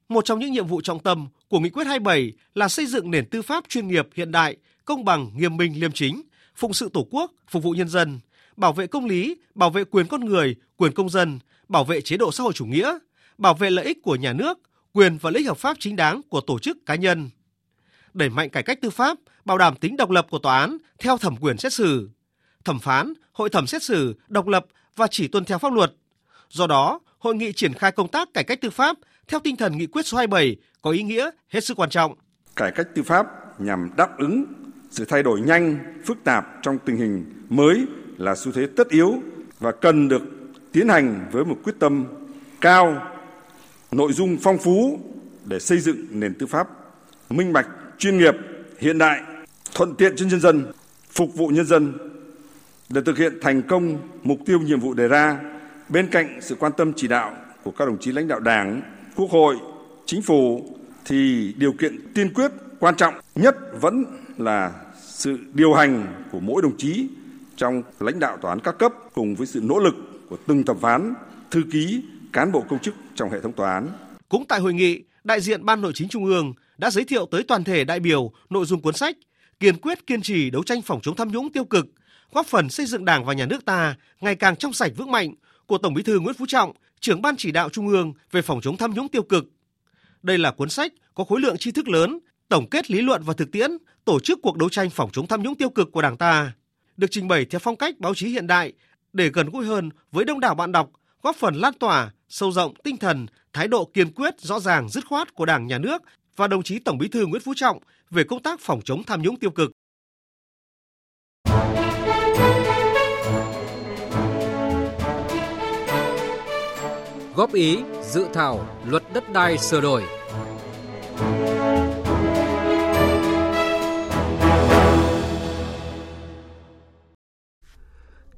Một trong những nhiệm vụ trọng tâm của Nghị quyết 27 là xây dựng nền tư pháp chuyên nghiệp hiện đại, công bằng, nghiêm minh, liêm chính, phụng sự Tổ quốc, phục vụ nhân dân, bảo vệ công lý, bảo vệ quyền con người, quyền công dân, bảo vệ chế độ xã hội chủ nghĩa, bảo vệ lợi ích của nhà nước, quyền và lợi ích hợp pháp chính đáng của tổ chức cá nhân đẩy mạnh cải cách tư pháp, bảo đảm tính độc lập của tòa án theo thẩm quyền xét xử. Thẩm phán, hội thẩm xét xử độc lập và chỉ tuân theo pháp luật. Do đó, hội nghị triển khai công tác cải cách tư pháp theo tinh thần nghị quyết số 27 có ý nghĩa hết sức quan trọng. Cải cách tư pháp nhằm đáp ứng sự thay đổi nhanh, phức tạp trong tình hình mới là xu thế tất yếu và cần được tiến hành với một quyết tâm cao, nội dung phong phú để xây dựng nền tư pháp minh bạch, chuyên nghiệp, hiện đại, thuận tiện cho nhân dân, phục vụ nhân dân để thực hiện thành công mục tiêu nhiệm vụ đề ra bên cạnh sự quan tâm chỉ đạo của các đồng chí lãnh đạo Đảng, Quốc hội, Chính phủ thì điều kiện tiên quyết quan trọng nhất vẫn là sự điều hành của mỗi đồng chí trong lãnh đạo tòa án các cấp cùng với sự nỗ lực của từng thẩm phán, thư ký, cán bộ công chức trong hệ thống tòa án. Cũng tại hội nghị, đại diện Ban Nội chính Trung ương đã giới thiệu tới toàn thể đại biểu nội dung cuốn sách kiên quyết kiên trì đấu tranh phòng chống tham nhũng tiêu cực, góp phần xây dựng Đảng và nhà nước ta ngày càng trong sạch vững mạnh của Tổng Bí thư Nguyễn Phú Trọng, trưởng ban chỉ đạo Trung ương về phòng chống tham nhũng tiêu cực. Đây là cuốn sách có khối lượng tri thức lớn, tổng kết lý luận và thực tiễn, tổ chức cuộc đấu tranh phòng chống tham nhũng tiêu cực của Đảng ta, được trình bày theo phong cách báo chí hiện đại để gần gũi hơn với đông đảo bạn đọc, góp phần lan tỏa, sâu rộng tinh thần, thái độ kiên quyết, rõ ràng, dứt khoát của Đảng, Nhà nước và đồng chí Tổng Bí thư Nguyễn Phú Trọng về công tác phòng chống tham nhũng tiêu cực. Góp ý dự thảo luật đất đai sửa đổi.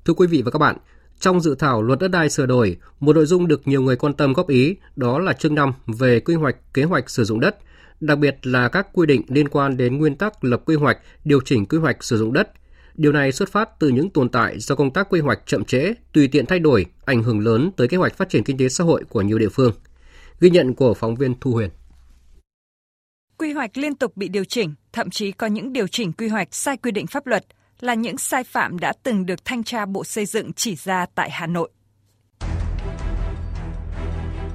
Thưa quý vị và các bạn, trong dự thảo luật đất đai sửa đổi, một nội dung được nhiều người quan tâm góp ý đó là chương 5 về quy hoạch kế hoạch sử dụng đất, đặc biệt là các quy định liên quan đến nguyên tắc lập quy hoạch, điều chỉnh quy hoạch sử dụng đất. Điều này xuất phát từ những tồn tại do công tác quy hoạch chậm trễ, tùy tiện thay đổi, ảnh hưởng lớn tới kế hoạch phát triển kinh tế xã hội của nhiều địa phương. Ghi nhận của phóng viên Thu Huyền. Quy hoạch liên tục bị điều chỉnh, thậm chí có những điều chỉnh quy hoạch sai quy định pháp luật, là những sai phạm đã từng được thanh tra Bộ Xây dựng chỉ ra tại Hà Nội.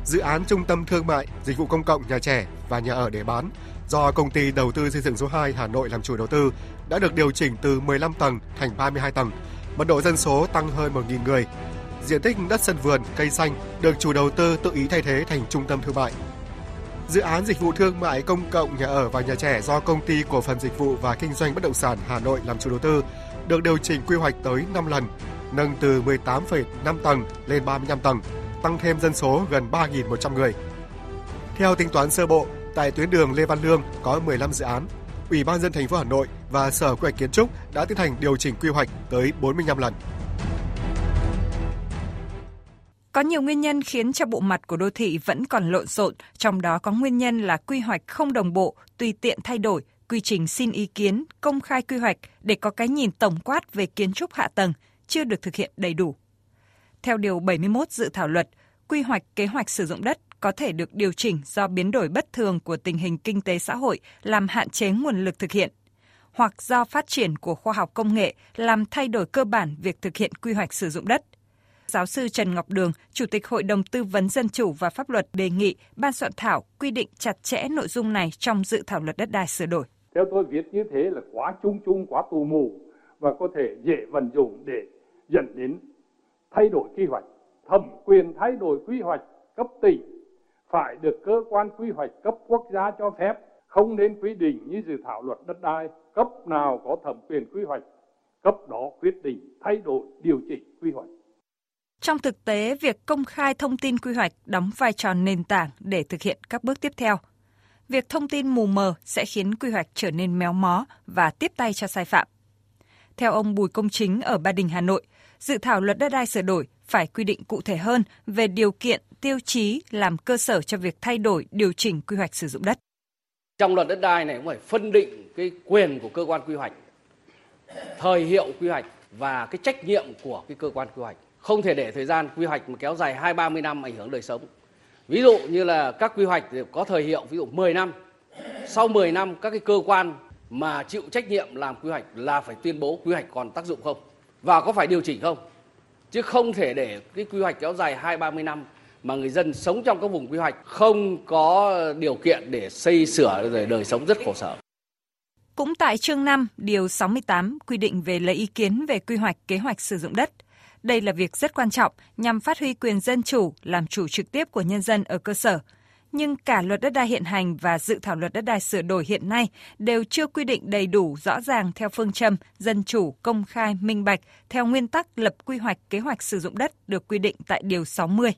Dự án trung tâm thương mại, dịch vụ công cộng nhà trẻ và nhà ở để bán do công ty đầu tư xây dựng số 2 Hà Nội làm chủ đầu tư đã được điều chỉnh từ 15 tầng thành 32 tầng, mật độ dân số tăng hơn 1.000 người. Diện tích đất sân vườn, cây xanh được chủ đầu tư tự ý thay thế thành trung tâm thương mại. Dự án dịch vụ thương mại công cộng nhà ở và nhà trẻ do công ty cổ phần dịch vụ và kinh doanh bất động sản Hà Nội làm chủ đầu tư được điều chỉnh quy hoạch tới 5 lần, nâng từ 18,5 tầng lên 35 tầng, tăng thêm dân số gần 3.100 người. Theo tính toán sơ bộ, tại tuyến đường Lê Văn Lương có 15 dự án. Ủy ban dân thành phố Hà Nội và Sở Quy hoạch Kiến trúc đã tiến hành điều chỉnh quy hoạch tới 45 lần. Có nhiều nguyên nhân khiến cho bộ mặt của đô thị vẫn còn lộn xộn, trong đó có nguyên nhân là quy hoạch không đồng bộ, tùy tiện thay đổi, quy trình xin ý kiến, công khai quy hoạch để có cái nhìn tổng quát về kiến trúc hạ tầng chưa được thực hiện đầy đủ. Theo điều 71 dự thảo luật, quy hoạch kế hoạch sử dụng đất có thể được điều chỉnh do biến đổi bất thường của tình hình kinh tế xã hội làm hạn chế nguồn lực thực hiện, hoặc do phát triển của khoa học công nghệ làm thay đổi cơ bản việc thực hiện quy hoạch sử dụng đất. Giáo sư Trần Ngọc Đường, Chủ tịch Hội đồng Tư vấn Dân chủ và Pháp luật đề nghị ban soạn thảo quy định chặt chẽ nội dung này trong dự thảo luật đất đai sửa đổi. Theo tôi viết như thế là quá chung chung, quá tù mù và có thể dễ vận dụng để dẫn đến thay đổi quy hoạch. Thẩm quyền thay đổi quy hoạch cấp tỉnh phải được cơ quan quy hoạch cấp quốc gia cho phép, không nên quy định như dự thảo luật đất đai cấp nào có thẩm quyền quy hoạch, cấp đó quyết định thay đổi điều chỉnh quy hoạch. Trong thực tế, việc công khai thông tin quy hoạch đóng vai trò nền tảng để thực hiện các bước tiếp theo. Việc thông tin mù mờ sẽ khiến quy hoạch trở nên méo mó và tiếp tay cho sai phạm. Theo ông Bùi Công Chính ở Ba Đình, Hà Nội, dự thảo luật đất đai sửa đổi phải quy định cụ thể hơn về điều kiện, tiêu chí làm cơ sở cho việc thay đổi, điều chỉnh quy hoạch sử dụng đất. Trong luật đất đai này cũng phải phân định cái quyền của cơ quan quy hoạch, thời hiệu quy hoạch và cái trách nhiệm của cái cơ quan quy hoạch. Không thể để thời gian quy hoạch mà kéo dài 2 30 năm ảnh hưởng đời sống. Ví dụ như là các quy hoạch có thời hiệu ví dụ 10 năm. Sau 10 năm các cái cơ quan mà chịu trách nhiệm làm quy hoạch là phải tuyên bố quy hoạch còn tác dụng không và có phải điều chỉnh không chứ không thể để cái quy hoạch kéo dài hai ba mươi năm mà người dân sống trong các vùng quy hoạch không có điều kiện để xây sửa rồi đời sống rất khổ sở. Cũng tại chương 5, điều 68 quy định về lấy ý kiến về quy hoạch kế hoạch sử dụng đất. Đây là việc rất quan trọng nhằm phát huy quyền dân chủ, làm chủ trực tiếp của nhân dân ở cơ sở – nhưng cả luật đất đai hiện hành và dự thảo luật đất đai sửa đổi hiện nay đều chưa quy định đầy đủ rõ ràng theo phương châm dân chủ, công khai, minh bạch theo nguyên tắc lập quy hoạch kế hoạch sử dụng đất được quy định tại điều 60.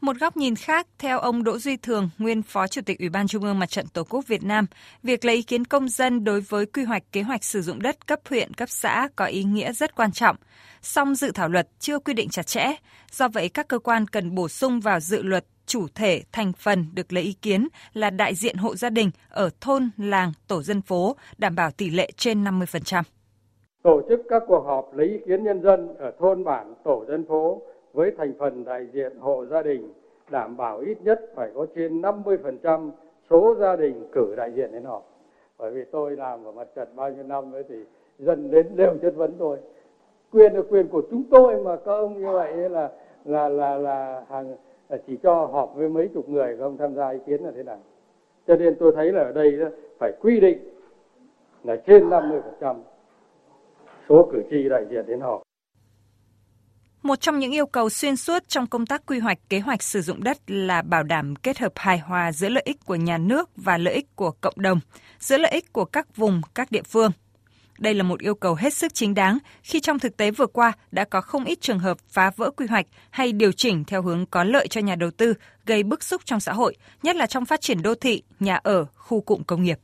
Một góc nhìn khác, theo ông Đỗ Duy Thường, nguyên Phó Chủ tịch Ủy ban Trung ương Mặt trận Tổ quốc Việt Nam, việc lấy ý kiến công dân đối với quy hoạch kế hoạch sử dụng đất cấp huyện, cấp xã có ý nghĩa rất quan trọng. Song dự thảo luật chưa quy định chặt chẽ, do vậy các cơ quan cần bổ sung vào dự luật chủ thể thành phần được lấy ý kiến là đại diện hộ gia đình ở thôn, làng, tổ dân phố, đảm bảo tỷ lệ trên 50%. Tổ chức các cuộc họp lấy ý kiến nhân dân ở thôn bản, tổ dân phố với thành phần đại diện hộ gia đình, đảm bảo ít nhất phải có trên 50% số gia đình cử đại diện đến họp. Bởi vì tôi làm ở mặt trận bao nhiêu năm ấy thì dân đến đều chất vấn tôi. Quyền là quyền của chúng tôi mà, các ông như vậy là là là là hàng à, chỉ cho họp với mấy chục người không tham gia ý kiến là thế nào. Cho nên tôi thấy là ở đây phải quy định là trên 50% số cử tri đại diện đến họp. Một trong những yêu cầu xuyên suốt trong công tác quy hoạch kế hoạch sử dụng đất là bảo đảm kết hợp hài hòa giữa lợi ích của nhà nước và lợi ích của cộng đồng, giữa lợi ích của các vùng, các địa phương. Đây là một yêu cầu hết sức chính đáng khi trong thực tế vừa qua đã có không ít trường hợp phá vỡ quy hoạch hay điều chỉnh theo hướng có lợi cho nhà đầu tư, gây bức xúc trong xã hội, nhất là trong phát triển đô thị, nhà ở, khu cụm công nghiệp.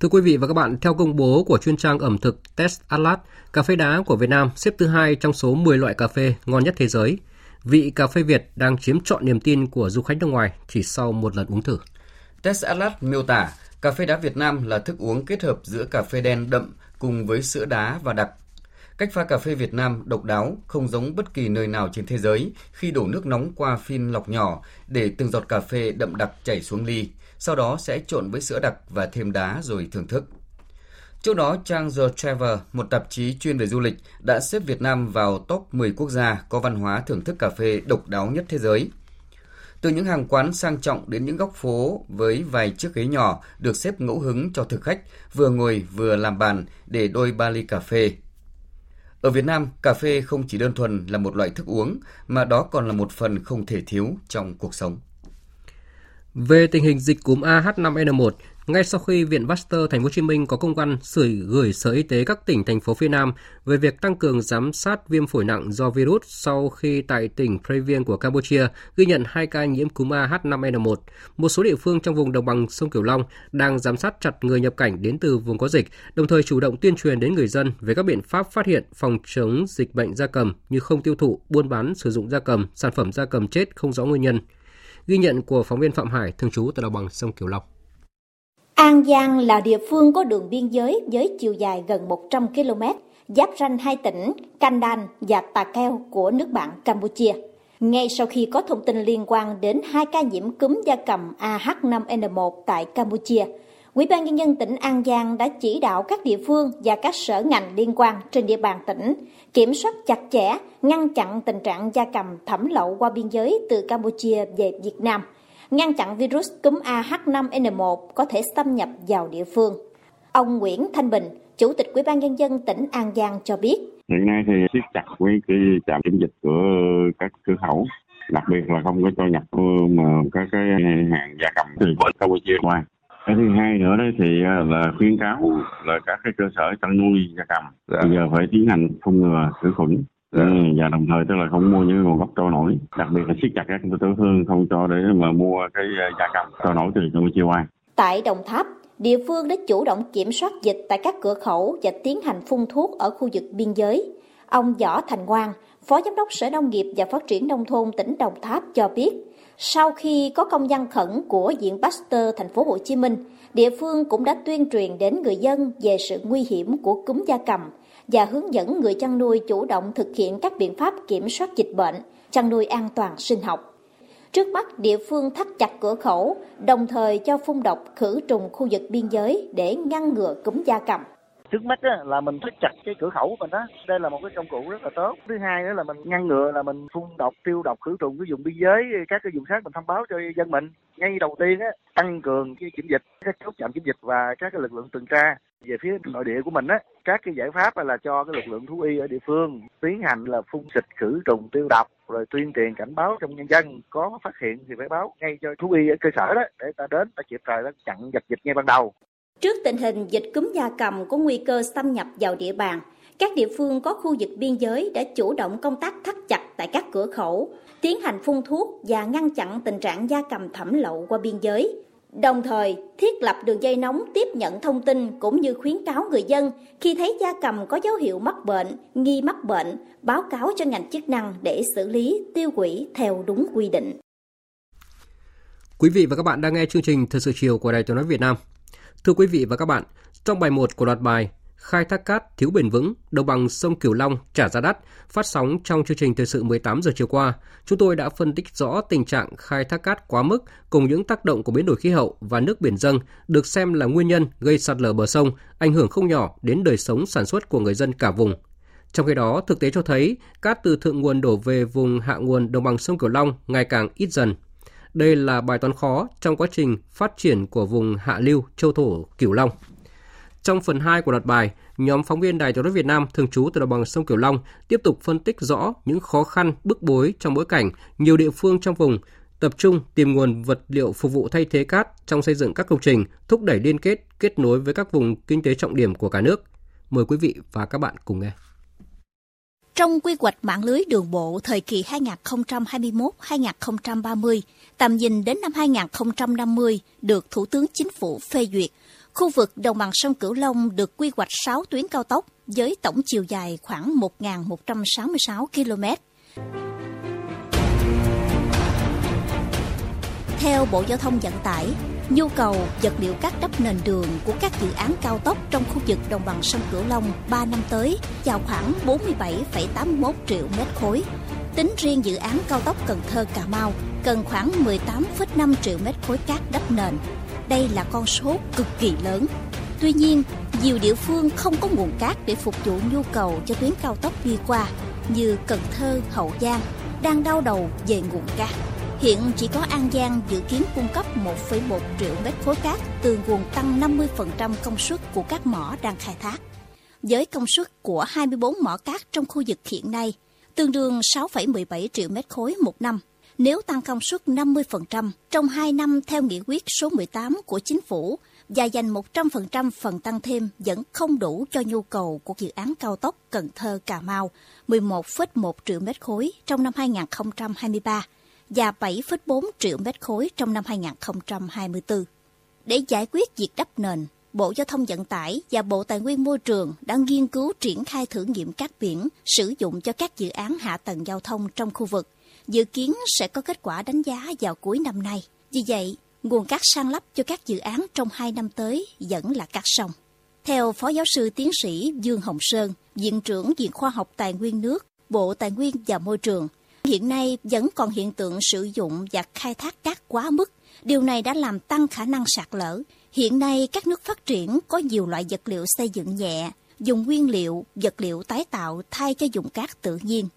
Thưa quý vị và các bạn, theo công bố của chuyên trang ẩm thực Test Atlas, cà phê đá của Việt Nam xếp thứ hai trong số 10 loại cà phê ngon nhất thế giới. Vị cà phê Việt đang chiếm trọn niềm tin của du khách nước ngoài chỉ sau một lần uống thử. Test Atlas miêu tả cà phê đá Việt Nam là thức uống kết hợp giữa cà phê đen đậm cùng với sữa đá và đặc. Cách pha cà phê Việt Nam độc đáo, không giống bất kỳ nơi nào trên thế giới khi đổ nước nóng qua phin lọc nhỏ để từng giọt cà phê đậm đặc chảy xuống ly, sau đó sẽ trộn với sữa đặc và thêm đá rồi thưởng thức. Trước đó, trang The Travel, một tạp chí chuyên về du lịch, đã xếp Việt Nam vào top 10 quốc gia có văn hóa thưởng thức cà phê độc đáo nhất thế giới. Từ những hàng quán sang trọng đến những góc phố với vài chiếc ghế nhỏ được xếp ngẫu hứng cho thực khách vừa ngồi vừa làm bàn để đôi ba ly cà phê. Ở Việt Nam, cà phê không chỉ đơn thuần là một loại thức uống mà đó còn là một phần không thể thiếu trong cuộc sống. Về tình hình dịch cúm AH5N1, ngay sau khi Viện Pasteur Thành phố Hồ Chí Minh có công văn sửa gửi Sở Y tế các tỉnh thành phố phía Nam về việc tăng cường giám sát viêm phổi nặng do virus sau khi tại tỉnh Previan của Campuchia ghi nhận 2 ca nhiễm cúm AH5N1. Một số địa phương trong vùng đồng bằng sông Cửu Long đang giám sát chặt người nhập cảnh đến từ vùng có dịch, đồng thời chủ động tuyên truyền đến người dân về các biện pháp phát hiện phòng chống dịch bệnh gia cầm như không tiêu thụ, buôn bán, sử dụng gia cầm, sản phẩm gia cầm chết không rõ nguyên nhân. Ghi nhận của phóng viên Phạm Hải, thường trú tại đồng bằng sông Cửu Long. An Giang là địa phương có đường biên giới với chiều dài gần 100 km, giáp ranh hai tỉnh Kandan và Tà Keo của nước bạn Campuchia. Ngay sau khi có thông tin liên quan đến hai ca nhiễm cúm gia cầm AH5N1 tại Campuchia, Ủy ban Nhân dân tỉnh An Giang đã chỉ đạo các địa phương và các sở ngành liên quan trên địa bàn tỉnh kiểm soát chặt chẽ, ngăn chặn tình trạng gia cầm thẩm lậu qua biên giới từ Campuchia về Việt Nam – ngăn chặn virus cúm AH5N1 có thể xâm nhập vào địa phương. Ông Nguyễn Thanh Bình, Chủ tịch Ủy ban nhân dân tỉnh An Giang cho biết. Hiện nay thì siết chặt với cái trạm kiểm dịch của các cửa khẩu, đặc biệt là không có cho nhập ờ, mà các cái hàng gia cầm từ bên Campuchia qua. Cái thứ hai nữa đấy thì à, là khuyến cáo là các cái cơ sở chăn nuôi gia cầm dạ. bây giờ phải tiến hành phun ngừa khử khuẩn Ừ, và đồng thời tức là không mua những nguồn gốc trôi nổi đặc biệt là siết chặt các tiểu thương không cho để mà mua cái à, gia cầm trôi nổi từ Campuchia qua. Tại Đồng Tháp, địa phương đã chủ động kiểm soát dịch tại các cửa khẩu và tiến hành phun thuốc ở khu vực biên giới. Ông Võ Thành Quang, Phó Giám đốc Sở Nông nghiệp và Phát triển Nông thôn tỉnh Đồng Tháp cho biết, sau khi có công văn khẩn của Viện Pasteur thành phố Hồ Chí Minh, địa phương cũng đã tuyên truyền đến người dân về sự nguy hiểm của cúm gia cầm và hướng dẫn người chăn nuôi chủ động thực hiện các biện pháp kiểm soát dịch bệnh, chăn nuôi an toàn sinh học. Trước mắt, địa phương thắt chặt cửa khẩu, đồng thời cho phun độc khử trùng khu vực biên giới để ngăn ngừa cúm gia cầm trước mắt á, là mình thắt chặt cái cửa khẩu của mình đó đây là một cái công cụ rất là tốt. Thứ hai nữa là mình ngăn ngừa là mình phun độc tiêu độc khử trùng cái vùng biên giới các cái vùng khác mình thông báo cho dân mình. Ngay đầu tiên á tăng cường cái kiểm dịch các chốt chạm kiểm dịch và các cái lực lượng tuần tra. Về phía nội địa của mình á các cái giải pháp là cho cái lực lượng thú y ở địa phương tiến hành là phun xịt khử trùng tiêu độc rồi tuyên truyền cảnh báo trong nhân dân. Có phát hiện thì phải báo ngay cho thú y ở cơ sở đó để ta đến ta kịp thời ta chặn dập dịch ngay ban đầu. Trước tình hình dịch cúm gia cầm có nguy cơ xâm nhập vào địa bàn, các địa phương có khu vực biên giới đã chủ động công tác thắt chặt tại các cửa khẩu, tiến hành phun thuốc và ngăn chặn tình trạng gia cầm thẩm lậu qua biên giới. Đồng thời, thiết lập đường dây nóng tiếp nhận thông tin cũng như khuyến cáo người dân khi thấy gia cầm có dấu hiệu mắc bệnh, nghi mắc bệnh, báo cáo cho ngành chức năng để xử lý, tiêu hủy theo đúng quy định. Quý vị và các bạn đang nghe chương trình Thời sự chiều của Đài Tiếng nói Việt Nam. Thưa quý vị và các bạn, trong bài 1 của loạt bài Khai thác cát thiếu bền vững, đồng bằng sông Cửu Long trả giá đắt, phát sóng trong chương trình thời sự 18 giờ chiều qua, chúng tôi đã phân tích rõ tình trạng khai thác cát quá mức cùng những tác động của biến đổi khí hậu và nước biển dâng được xem là nguyên nhân gây sạt lở bờ sông, ảnh hưởng không nhỏ đến đời sống sản xuất của người dân cả vùng. Trong khi đó, thực tế cho thấy cát từ thượng nguồn đổ về vùng hạ nguồn đồng bằng sông Cửu Long ngày càng ít dần. Đây là bài toán khó trong quá trình phát triển của vùng hạ lưu châu thổ Cửu Long. Trong phần 2 của loạt bài, nhóm phóng viên Đài truyền hình Việt Nam thường trú từ đồng bằng sông Cửu Long tiếp tục phân tích rõ những khó khăn, bức bối trong bối cảnh nhiều địa phương trong vùng tập trung tìm nguồn vật liệu phục vụ thay thế cát trong xây dựng các công trình, thúc đẩy liên kết, kết nối với các vùng kinh tế trọng điểm của cả nước. Mời quý vị và các bạn cùng nghe. Trong quy hoạch mạng lưới đường bộ thời kỳ 2021-2030, tầm nhìn đến năm 2050 được Thủ tướng Chính phủ phê duyệt, khu vực đồng bằng sông Cửu Long được quy hoạch 6 tuyến cao tốc với tổng chiều dài khoảng 1.166 km. Theo Bộ Giao thông Vận tải, nhu cầu vật liệu cát đắp nền đường của các dự án cao tốc trong khu vực đồng bằng sông Cửu Long 3 năm tới vào khoảng 47,81 triệu mét khối. Tính riêng dự án cao tốc Cần Thơ Cà Mau cần khoảng 18,5 triệu mét khối cát đắp nền. Đây là con số cực kỳ lớn. Tuy nhiên, nhiều địa phương không có nguồn cát để phục vụ nhu cầu cho tuyến cao tốc đi qua như Cần Thơ, Hậu Giang đang đau đầu về nguồn cát. Hiện chỉ có An Giang dự kiến cung cấp 1,1 triệu mét khối cát từ nguồn tăng 50% công suất của các mỏ đang khai thác. Với công suất của 24 mỏ cát trong khu vực hiện nay, tương đương 6,17 triệu mét khối một năm. Nếu tăng công suất 50% trong 2 năm theo nghị quyết số 18 của chính phủ và dành 100% phần tăng thêm vẫn không đủ cho nhu cầu của dự án cao tốc Cần Thơ Cà Mau 11,1 triệu mét khối trong năm 2023 và 7,4 triệu mét khối trong năm 2024. Để giải quyết việc đắp nền, Bộ Giao thông Vận tải và Bộ Tài nguyên Môi trường đang nghiên cứu triển khai thử nghiệm cát biển sử dụng cho các dự án hạ tầng giao thông trong khu vực. Dự kiến sẽ có kết quả đánh giá vào cuối năm nay. Vì vậy, nguồn cát sang lấp cho các dự án trong 2 năm tới vẫn là cát sông. Theo Phó Giáo sư Tiến sĩ Dương Hồng Sơn, Viện trưởng Viện Khoa học Tài nguyên nước, Bộ Tài nguyên và Môi trường, hiện nay vẫn còn hiện tượng sử dụng và khai thác cát quá mức. Điều này đã làm tăng khả năng sạt lở. Hiện nay các nước phát triển có nhiều loại vật liệu xây dựng nhẹ, dùng nguyên liệu, vật liệu tái tạo thay cho dùng cát tự nhiên.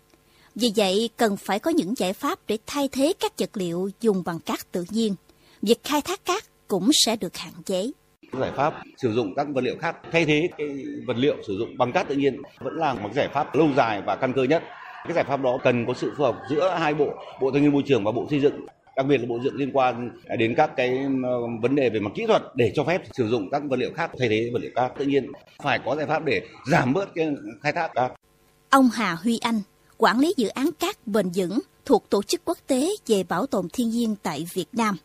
Vì vậy, cần phải có những giải pháp để thay thế các vật liệu dùng bằng cát tự nhiên. Việc khai thác cát cũng sẽ được hạn chế. Giải pháp sử dụng các vật liệu khác thay thế cái vật liệu sử dụng bằng cát tự nhiên vẫn là một giải pháp lâu dài và căn cơ nhất. Cái giải pháp đó cần có sự phù hợp giữa hai bộ, Bộ Tài nguyên Môi trường và Bộ Xây dựng đặc biệt là bộ dựng liên quan đến các cái ờ, vấn đề về mặt kỹ thuật để cho phép sử dụng các vật liệu khác thay thế vật liệu cát tự nhiên phải có giải pháp để giảm bớt cái khai thác cát. Ông Hà Huy Anh, quản lý dự án cát bền vững thuộc Tổ chức Quốc tế về Bảo tồn Thiên nhiên tại Việt Nam.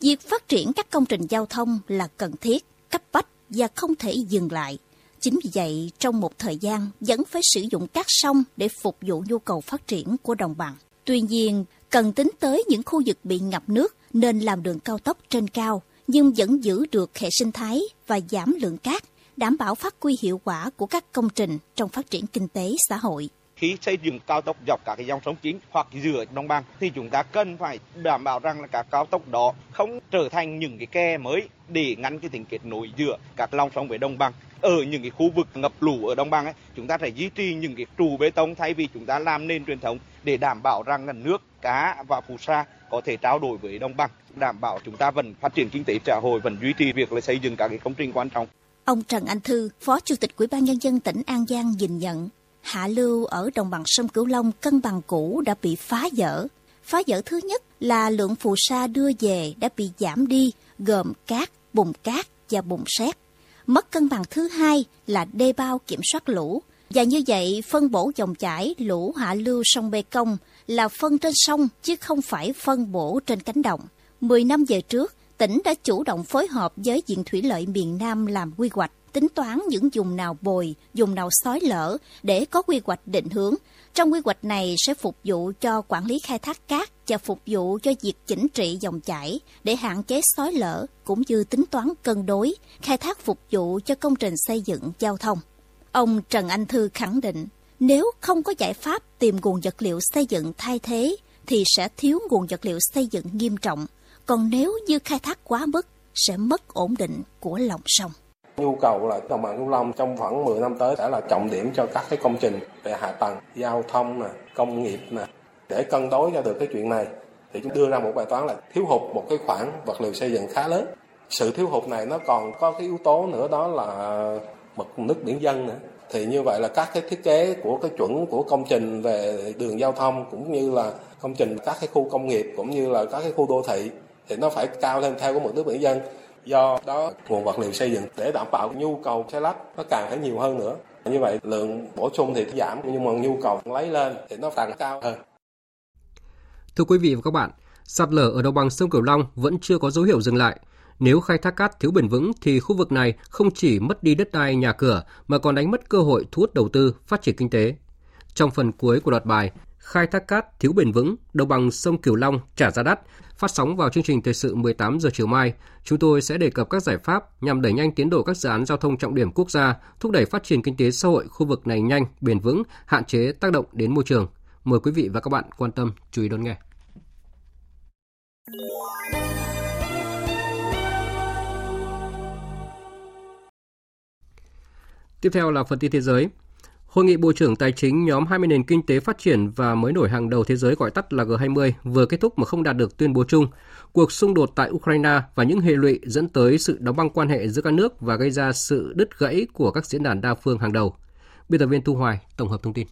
Việc phát triển các công trình giao thông là cần thiết, cấp bách và không thể dừng lại. Chính vì vậy, trong một thời gian vẫn phải sử dụng cát sông để phục vụ nhu cầu phát triển của đồng bằng. Tuy nhiên, cần tính tới những khu vực bị ngập nước nên làm đường cao tốc trên cao, nhưng vẫn giữ được hệ sinh thái và giảm lượng cát, đảm bảo phát huy hiệu quả của các công trình trong phát triển kinh tế xã hội khi xây dựng cao tốc dọc các cái dòng sông chính hoặc giữa đồng bằng thì chúng ta cần phải đảm bảo rằng là các cao tốc đó không trở thành những cái kè mới để ngăn cái tình kết nối giữa các lòng sông với đồng bằng ở những cái khu vực ngập lũ ở đồng bằng ấy chúng ta phải duy trì những cái trụ bê tông thay vì chúng ta làm nền truyền thống để đảm bảo rằng là nước cá và phù sa có thể trao đổi với đồng bằng đảm bảo chúng ta vẫn phát triển kinh tế xã hội vẫn duy trì việc là xây dựng các cái công trình quan trọng Ông Trần Anh Thư, Phó Chủ tịch Ủy ban nhân dân tỉnh An Giang nhìn nhận, hạ lưu ở đồng bằng sông Cửu Long cân bằng cũ đã bị phá vỡ. Phá vỡ thứ nhất là lượng phù sa đưa về đã bị giảm đi, gồm cát, bùn cát và bùn sét. Mất cân bằng thứ hai là đê bao kiểm soát lũ. Và như vậy, phân bổ dòng chảy lũ hạ lưu sông Bê Công là phân trên sông chứ không phải phân bổ trên cánh đồng. Mười năm về trước, tỉnh đã chủ động phối hợp với Viện Thủy lợi miền Nam làm quy hoạch tính toán những vùng nào bồi, vùng nào xói lở để có quy hoạch định hướng. Trong quy hoạch này sẽ phục vụ cho quản lý khai thác cát và phục vụ cho việc chỉnh trị dòng chảy để hạn chế xói lở cũng như tính toán cân đối, khai thác phục vụ cho công trình xây dựng giao thông. Ông Trần Anh Thư khẳng định, nếu không có giải pháp tìm nguồn vật liệu xây dựng thay thế thì sẽ thiếu nguồn vật liệu xây dựng nghiêm trọng, còn nếu như khai thác quá mức sẽ mất ổn định của lòng sông. Nhu cầu là đồng bằng Cửu Long trong khoảng 10 năm tới sẽ là trọng điểm cho các cái công trình về hạ tầng, giao thông nè, công nghiệp nè. Để cân đối cho được cái chuyện này thì chúng đưa ra một bài toán là thiếu hụt một cái khoản vật liệu xây dựng khá lớn. Sự thiếu hụt này nó còn có cái yếu tố nữa đó là mực nước biển dân nữa. thì như vậy là các cái thiết kế của cái chuẩn của công trình về đường giao thông cũng như là công trình các cái khu công nghiệp cũng như là các cái khu đô thị thì nó phải cao lên theo cái mực nước biển dân do đó nguồn vật liệu xây dựng để đảm bảo nhu cầu xây lắp nó càng phải nhiều hơn nữa như vậy lượng bổ sung thì giảm nhưng mà nhu cầu lấy lên thì nó càng cao hơn Thưa quý vị và các bạn, sạt lở ở đồng bằng sông Cửu Long vẫn chưa có dấu hiệu dừng lại. Nếu khai thác cát thiếu bền vững thì khu vực này không chỉ mất đi đất đai nhà cửa mà còn đánh mất cơ hội thu hút đầu tư, phát triển kinh tế. Trong phần cuối của loạt bài, khai thác cát thiếu bền vững, đồng bằng sông Cửu Long trả giá đắt, phát sóng vào chương trình thời sự 18 giờ chiều mai, chúng tôi sẽ đề cập các giải pháp nhằm đẩy nhanh tiến độ các dự án giao thông trọng điểm quốc gia, thúc đẩy phát triển kinh tế xã hội khu vực này nhanh, bền vững, hạn chế tác động đến môi trường. Mời quý vị và các bạn quan tâm chú ý đón nghe. Tiếp theo là phần tin thế giới. Hội nghị Bộ trưởng Tài chính nhóm 20 nền kinh tế phát triển và mới nổi hàng đầu thế giới, gọi tắt là G20 vừa kết thúc mà không đạt được tuyên bố chung. Cuộc xung đột tại Ukraine và những hệ lụy dẫn tới sự đóng băng quan hệ giữa các nước và gây ra sự đứt gãy của các diễn đàn đa phương hàng đầu. Biên tập viên Thu Hoài tổng hợp thông tin.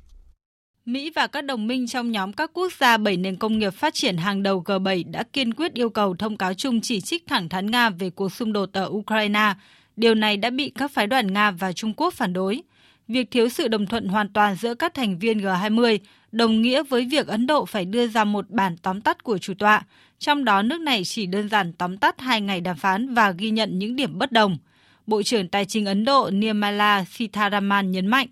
Mỹ và các đồng minh trong nhóm các quốc gia bảy nền công nghiệp phát triển hàng đầu G7 đã kiên quyết yêu cầu thông cáo chung chỉ trích thẳng thắn Nga về cuộc xung đột ở Ukraine. Điều này đã bị các phái đoàn Nga và Trung Quốc phản đối. Việc thiếu sự đồng thuận hoàn toàn giữa các thành viên G20 đồng nghĩa với việc Ấn Độ phải đưa ra một bản tóm tắt của chủ tọa, trong đó nước này chỉ đơn giản tóm tắt hai ngày đàm phán và ghi nhận những điểm bất đồng. Bộ trưởng Tài chính Ấn Độ Nirmala Sitharaman nhấn mạnh.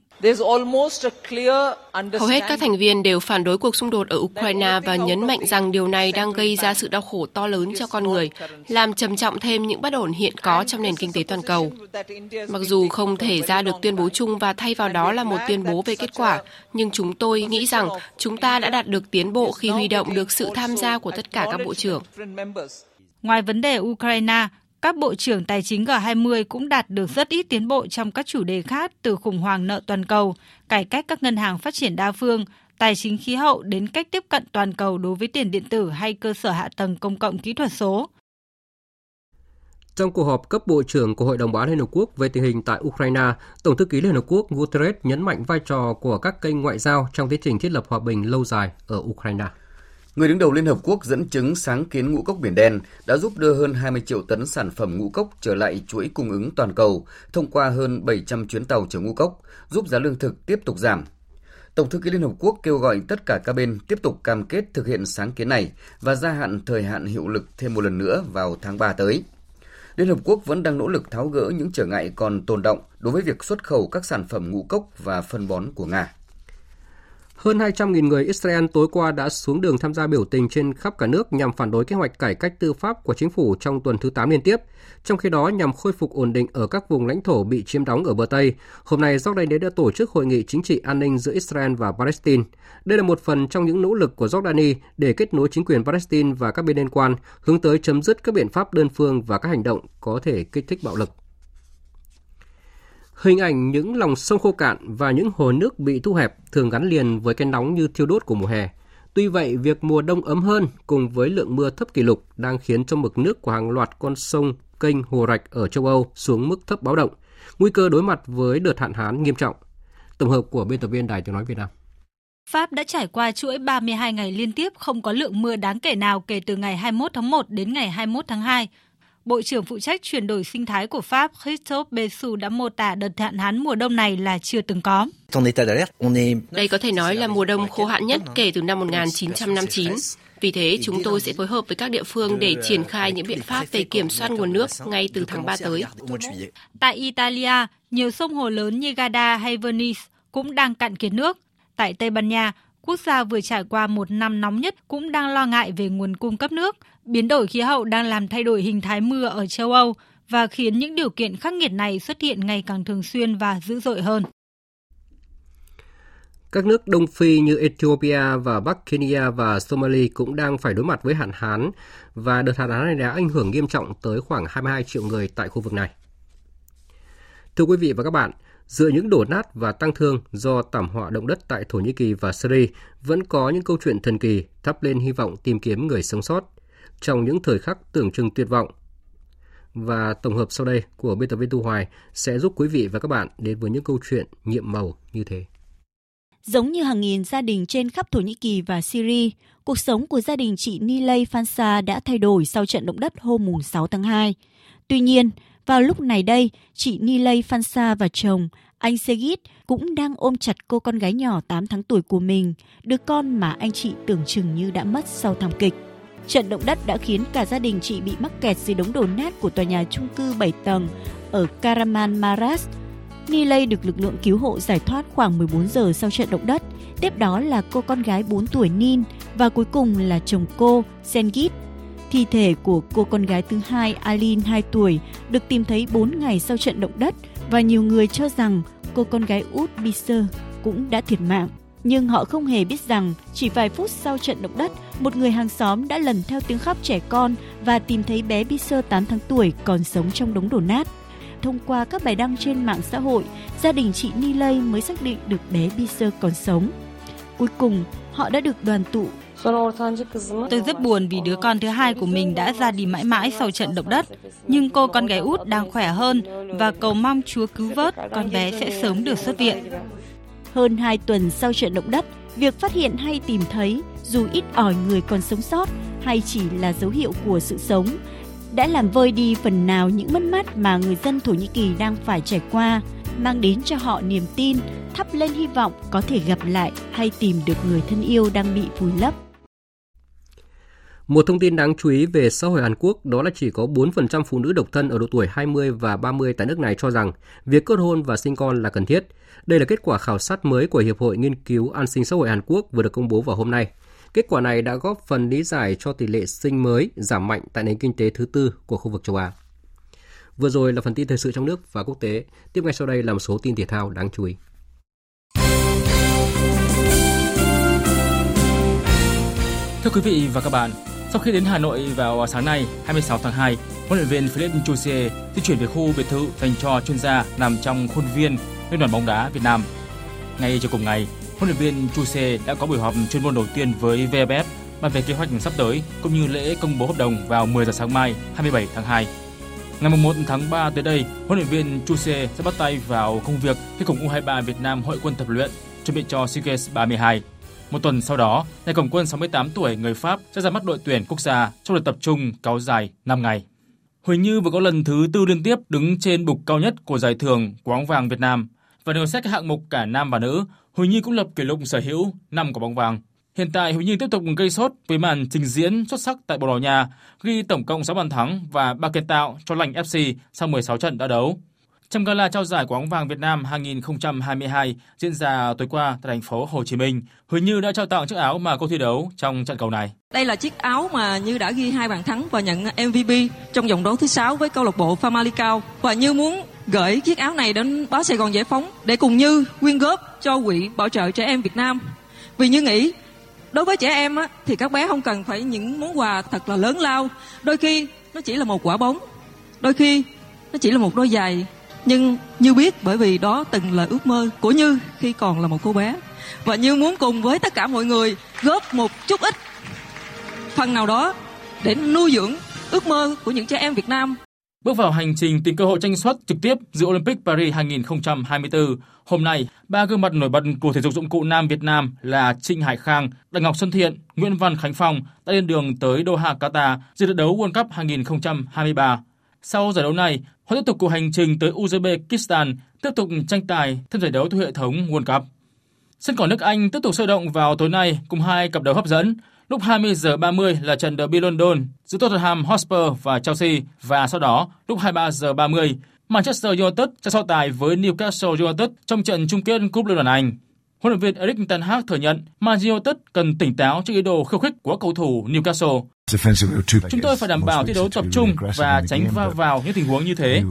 Hầu hết các thành viên đều phản đối cuộc xung đột ở Ukraine và nhấn mạnh rằng điều này đang gây ra sự đau khổ to lớn cho con người, làm trầm trọng thêm những bất ổn hiện có trong nền kinh tế toàn cầu. Mặc dù không thể ra được tuyên bố chung và thay vào đó là một tuyên bố về kết quả, nhưng chúng tôi nghĩ rằng chúng ta đã đạt được tiến bộ khi huy động được sự tham gia của tất cả các bộ trưởng. Ngoài vấn đề Ukraine, các bộ trưởng tài chính G20 cũng đạt được rất ít tiến bộ trong các chủ đề khác từ khủng hoảng nợ toàn cầu, cải cách các ngân hàng phát triển đa phương, tài chính khí hậu đến cách tiếp cận toàn cầu đối với tiền điện tử hay cơ sở hạ tầng công cộng kỹ thuật số. Trong cuộc họp cấp bộ trưởng của Hội đồng Bảo an Liên Hợp Quốc về tình hình tại Ukraine, Tổng thư ký Liên Hợp Quốc Guterres nhấn mạnh vai trò của các kênh ngoại giao trong tiến trình thiết lập hòa bình lâu dài ở Ukraine. Người đứng đầu Liên Hợp Quốc dẫn chứng sáng kiến ngũ cốc Biển Đen đã giúp đưa hơn 20 triệu tấn sản phẩm ngũ cốc trở lại chuỗi cung ứng toàn cầu thông qua hơn 700 chuyến tàu chở ngũ cốc, giúp giá lương thực tiếp tục giảm. Tổng thư ký Liên Hợp Quốc kêu gọi tất cả các bên tiếp tục cam kết thực hiện sáng kiến này và gia hạn thời hạn hiệu lực thêm một lần nữa vào tháng 3 tới. Liên Hợp Quốc vẫn đang nỗ lực tháo gỡ những trở ngại còn tồn động đối với việc xuất khẩu các sản phẩm ngũ cốc và phân bón của Nga. Hơn 200.000 người Israel tối qua đã xuống đường tham gia biểu tình trên khắp cả nước nhằm phản đối kế hoạch cải cách tư pháp của chính phủ trong tuần thứ 8 liên tiếp. Trong khi đó, nhằm khôi phục ổn định ở các vùng lãnh thổ bị chiếm đóng ở bờ Tây, hôm nay Jordani đã tổ chức hội nghị chính trị an ninh giữa Israel và Palestine. Đây là một phần trong những nỗ lực của Jordani để kết nối chính quyền Palestine và các bên liên quan, hướng tới chấm dứt các biện pháp đơn phương và các hành động có thể kích thích bạo lực. Hình ảnh những lòng sông khô cạn và những hồ nước bị thu hẹp thường gắn liền với cái nóng như thiêu đốt của mùa hè. Tuy vậy, việc mùa đông ấm hơn cùng với lượng mưa thấp kỷ lục đang khiến cho mực nước của hàng loạt con sông, kênh, hồ rạch ở châu Âu xuống mức thấp báo động, nguy cơ đối mặt với đợt hạn hán nghiêm trọng. Tổng hợp của biên tập viên Đài Tiếng Nói Việt Nam. Pháp đã trải qua chuỗi 32 ngày liên tiếp không có lượng mưa đáng kể nào kể từ ngày 21 tháng 1 đến ngày 21 tháng 2, Bộ trưởng phụ trách chuyển đổi sinh thái của Pháp Christophe Bessu đã mô tả đợt hạn hán mùa đông này là chưa từng có. Đây có thể nói là mùa đông khô hạn nhất kể từ năm 1959. Vì thế, chúng tôi sẽ phối hợp với các địa phương để triển khai những biện pháp về kiểm soát nguồn nước ngay từ tháng 3 tới. Tại Italia, nhiều sông hồ lớn như Garda hay Venice cũng đang cạn kiệt nước. Tại Tây Ban Nha, quốc gia vừa trải qua một năm nóng nhất cũng đang lo ngại về nguồn cung cấp nước. Biến đổi khí hậu đang làm thay đổi hình thái mưa ở châu Âu và khiến những điều kiện khắc nghiệt này xuất hiện ngày càng thường xuyên và dữ dội hơn. Các nước Đông Phi như Ethiopia và Bắc Kenya và Somalia cũng đang phải đối mặt với hạn hán và đợt hạn hán này đã ảnh hưởng nghiêm trọng tới khoảng 22 triệu người tại khu vực này. Thưa quý vị và các bạn, Giữa những đổ nát và tăng thương do thảm họa động đất tại Thổ Nhĩ Kỳ và Syria, vẫn có những câu chuyện thần kỳ thắp lên hy vọng tìm kiếm người sống sót trong những thời khắc tưởng chừng tuyệt vọng. và tổng hợp sau đây của biên tập viên Tu Hoài sẽ giúp quý vị và các bạn đến với những câu chuyện nhiệm màu như thế. Giống như hàng nghìn gia đình trên khắp Thổ Nhĩ Kỳ và Syria, cuộc sống của gia đình chị Nilay Fansa đã thay đổi sau trận động đất hôm 6 tháng 2. Tuy nhiên, vào lúc này đây, chị Nilay Fansa và chồng, anh Segit cũng đang ôm chặt cô con gái nhỏ 8 tháng tuổi của mình, đứa con mà anh chị tưởng chừng như đã mất sau thảm kịch. Trận động đất đã khiến cả gia đình chị bị mắc kẹt dưới đống đổ nát của tòa nhà chung cư 7 tầng ở Karaman Maras. Nilay được lực lượng cứu hộ giải thoát khoảng 14 giờ sau trận động đất. Tiếp đó là cô con gái 4 tuổi Nin và cuối cùng là chồng cô, Sengit. Thi thể của cô con gái thứ hai Alin 2 tuổi được tìm thấy 4 ngày sau trận động đất và nhiều người cho rằng cô con gái út Biser cũng đã thiệt mạng. Nhưng họ không hề biết rằng chỉ vài phút sau trận động đất, một người hàng xóm đã lần theo tiếng khóc trẻ con và tìm thấy bé Biser 8 tháng tuổi còn sống trong đống đổ nát. Thông qua các bài đăng trên mạng xã hội, gia đình chị Nilay mới xác định được bé Biser còn sống. Cuối cùng, họ đã được đoàn tụ Tôi rất buồn vì đứa con thứ hai của mình đã ra đi mãi mãi sau trận động đất. Nhưng cô con gái út đang khỏe hơn và cầu mong Chúa cứu vớt con bé sẽ sớm được xuất viện. Hơn 2 tuần sau trận động đất, việc phát hiện hay tìm thấy dù ít ỏi người còn sống sót hay chỉ là dấu hiệu của sự sống đã làm vơi đi phần nào những mất mát mà người dân Thổ Nhĩ Kỳ đang phải trải qua, mang đến cho họ niềm tin, thắp lên hy vọng có thể gặp lại hay tìm được người thân yêu đang bị vùi lấp. Một thông tin đáng chú ý về xã hội Hàn Quốc đó là chỉ có 4% phụ nữ độc thân ở độ tuổi 20 và 30 tại nước này cho rằng việc kết hôn và sinh con là cần thiết. Đây là kết quả khảo sát mới của Hiệp hội Nghiên cứu An sinh xã hội Hàn Quốc vừa được công bố vào hôm nay. Kết quả này đã góp phần lý giải cho tỷ lệ sinh mới giảm mạnh tại nền kinh tế thứ tư của khu vực châu Á. Vừa rồi là phần tin thời sự trong nước và quốc tế. Tiếp ngay sau đây là một số tin thể thao đáng chú ý. Thưa quý vị và các bạn, sau khi đến Hà Nội vào sáng nay, 26 tháng 2, huấn luyện viên Philippe Chusie di chuyển về khu biệt thự dành cho chuyên gia nằm trong khuôn viên Liên đoàn bóng đá Việt Nam. Ngay chiều cùng ngày, huấn luyện viên Chusie đã có buổi họp chuyên môn đầu tiên với VFF bàn về kế hoạch sắp tới cũng như lễ công bố hợp đồng vào 10 giờ sáng mai 27 tháng 2. Ngày 1 tháng 3 tới đây, huấn luyện viên Chuse sẽ bắt tay vào công việc khi cùng U23 Việt Nam hội quân tập luyện chuẩn bị cho SEA Games 32. Một tuần sau đó, nhà cầm quân 68 tuổi người Pháp sẽ ra mắt đội tuyển quốc gia trong đợt tập trung kéo dài 5 ngày. Huỳnh Như vừa có lần thứ tư liên tiếp đứng trên bục cao nhất của giải thưởng Quáng vàng Việt Nam và nếu xét các hạng mục cả nam và nữ, Huỳnh Như cũng lập kỷ lục sở hữu 5 quả bóng vàng. Hiện tại Huỳnh Như tiếp tục gây sốt với màn trình diễn xuất sắc tại Bồ Đào Nha, ghi tổng cộng 6 bàn thắng và 3 kiến tạo cho lành FC sau 16 trận đã đấu. Trong gala trao giải quả bóng vàng Việt Nam 2022 diễn ra tối qua tại thành phố Hồ Chí Minh, Huỳnh Như đã trao tặng chiếc áo mà cô thi đấu trong trận cầu này. Đây là chiếc áo mà Như đã ghi hai bàn thắng và nhận MVP trong vòng đấu thứ 6 với câu lạc bộ Famalicão và Như muốn gửi chiếc áo này đến báo Sài Gòn Giải Phóng để cùng Như quyên góp cho quỹ bảo trợ trẻ em Việt Nam. Vì Như nghĩ đối với trẻ em á, thì các bé không cần phải những món quà thật là lớn lao. Đôi khi nó chỉ là một quả bóng, đôi khi nó chỉ là một đôi giày nhưng Như biết bởi vì đó từng là ước mơ của Như khi còn là một cô bé. Và Như muốn cùng với tất cả mọi người góp một chút ít phần nào đó để nuôi dưỡng ước mơ của những trẻ em Việt Nam. Bước vào hành trình tìm cơ hội tranh suất trực tiếp dự Olympic Paris 2024, hôm nay, ba gương mặt nổi bật của thể dục dụng cụ nam Việt Nam là Trịnh Hải Khang, Đặng Ngọc Xuân Thiện, Nguyễn Văn Khánh Phong đã lên đường tới Doha, Qatar dự trận đấu World Cup 2023. Sau giải đấu này, họ tiếp tục cuộc hành trình tới Uzbekistan, tiếp tục tranh tài thêm giải đấu thuộc hệ thống World Cup. Sân cỏ nước Anh tiếp tục sôi động vào tối nay cùng hai cặp đấu hấp dẫn. Lúc 20 giờ 30 là trận derby London giữa Tottenham Hotspur và Chelsea và sau đó lúc 23 giờ 30 Manchester United sẽ so tài với Newcastle United trong trận chung kết cúp Liên đoàn Anh. Huấn luyện viên Erik ten Hag thừa nhận Man United cần tỉnh táo trước ý đồ khiêu khích của cầu thủ Newcastle. Chúng tôi phải đảm bảo thi đấu tập trung và tránh va vào những tình huống như thế.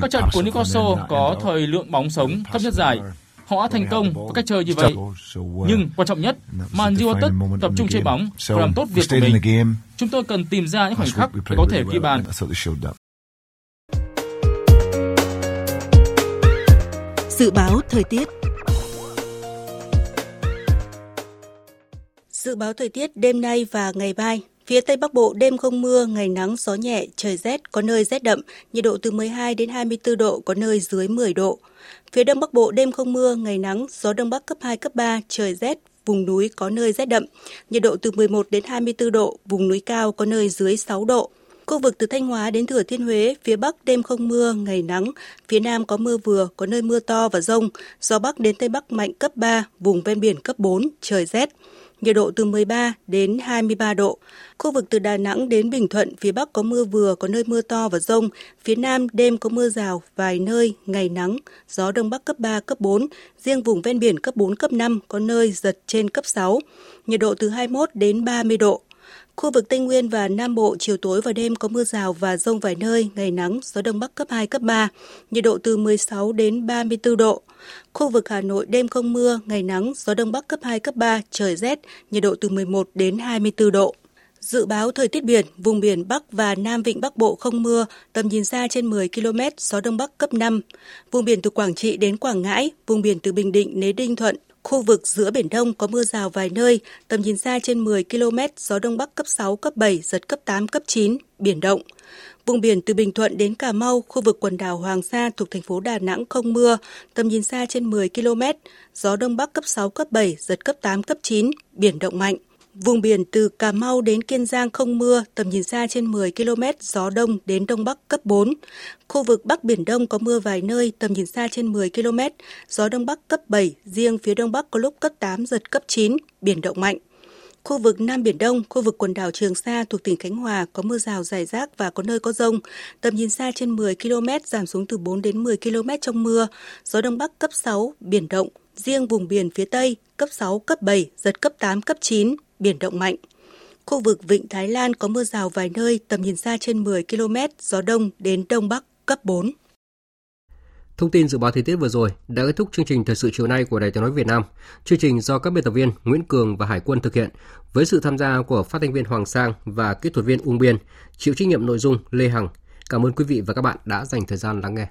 Các trận của Newcastle có thời lượng bóng sống thấp nhất giải. Họ thành công với cách chơi như vậy. Nhưng quan trọng nhất, Man United tập trung chơi bóng và làm tốt việc của mình. Chúng tôi cần tìm ra những khoảnh khắc để có thể ghi bàn. Dự báo thời tiết Dự báo thời tiết đêm nay và ngày mai, Phía Tây Bắc Bộ đêm không mưa, ngày nắng, gió nhẹ, trời rét, có nơi rét đậm, nhiệt độ từ 12 đến 24 độ, có nơi dưới 10 độ. Phía Đông Bắc Bộ đêm không mưa, ngày nắng, gió Đông Bắc cấp 2, cấp 3, trời rét, vùng núi có nơi rét đậm, nhiệt độ từ 11 đến 24 độ, vùng núi cao có nơi dưới 6 độ. Khu vực từ Thanh Hóa đến Thừa Thiên Huế, phía Bắc đêm không mưa, ngày nắng, phía Nam có mưa vừa, có nơi mưa to và rông, gió Bắc đến Tây Bắc mạnh cấp 3, vùng ven biển cấp 4, trời rét nhiệt độ từ 13 đến 23 độ. Khu vực từ Đà Nẵng đến Bình Thuận, phía Bắc có mưa vừa, có nơi mưa to và rông. Phía Nam đêm có mưa rào, vài nơi, ngày nắng, gió Đông Bắc cấp 3, cấp 4. Riêng vùng ven biển cấp 4, cấp 5, có nơi giật trên cấp 6. Nhiệt độ từ 21 đến 30 độ. Khu vực Tây Nguyên và Nam Bộ chiều tối và đêm có mưa rào và rông vài nơi, ngày nắng, gió Đông Bắc cấp 2, cấp 3, nhiệt độ từ 16 đến 34 độ. Khu vực Hà Nội đêm không mưa, ngày nắng, gió Đông Bắc cấp 2, cấp 3, trời rét, nhiệt độ từ 11 đến 24 độ. Dự báo thời tiết biển, vùng biển Bắc và Nam Vịnh Bắc Bộ không mưa, tầm nhìn xa trên 10 km, gió Đông Bắc cấp 5. Vùng biển từ Quảng Trị đến Quảng Ngãi, vùng biển từ Bình Định đến Đinh Thuận, Khu vực giữa Biển Đông có mưa rào vài nơi, tầm nhìn xa trên 10 km, gió Đông Bắc cấp 6, cấp 7, giật cấp 8, cấp 9, biển động. Vùng biển từ Bình Thuận đến Cà Mau, khu vực quần đảo Hoàng Sa thuộc thành phố Đà Nẵng không mưa, tầm nhìn xa trên 10 km, gió Đông Bắc cấp 6, cấp 7, giật cấp 8, cấp 9, biển động mạnh. Vùng biển từ Cà Mau đến Kiên Giang không mưa, tầm nhìn xa trên 10 km, gió đông đến đông bắc cấp 4. Khu vực Bắc Biển Đông có mưa vài nơi, tầm nhìn xa trên 10 km, gió đông bắc cấp 7, riêng phía đông bắc có lúc cấp 8, giật cấp 9, biển động mạnh. Khu vực Nam Biển Đông, khu vực quần đảo Trường Sa thuộc tỉnh Khánh Hòa có mưa rào rải rác và có nơi có rông. Tầm nhìn xa trên 10 km, giảm xuống từ 4 đến 10 km trong mưa. Gió Đông Bắc cấp 6, biển động. Riêng vùng biển phía Tây, cấp 6, cấp 7, giật cấp 8, cấp 9, biển động mạnh. Khu vực Vịnh Thái Lan có mưa rào vài nơi, tầm nhìn xa trên 10 km, gió đông đến đông bắc cấp 4. Thông tin dự báo thời tiết vừa rồi đã kết thúc chương trình thời sự chiều nay của Đài Tiếng nói Việt Nam. Chương trình do các biên tập viên Nguyễn Cường và Hải Quân thực hiện với sự tham gia của phát thanh viên Hoàng Sang và kỹ thuật viên Ung Biên, chịu trách nhiệm nội dung Lê Hằng. Cảm ơn quý vị và các bạn đã dành thời gian lắng nghe.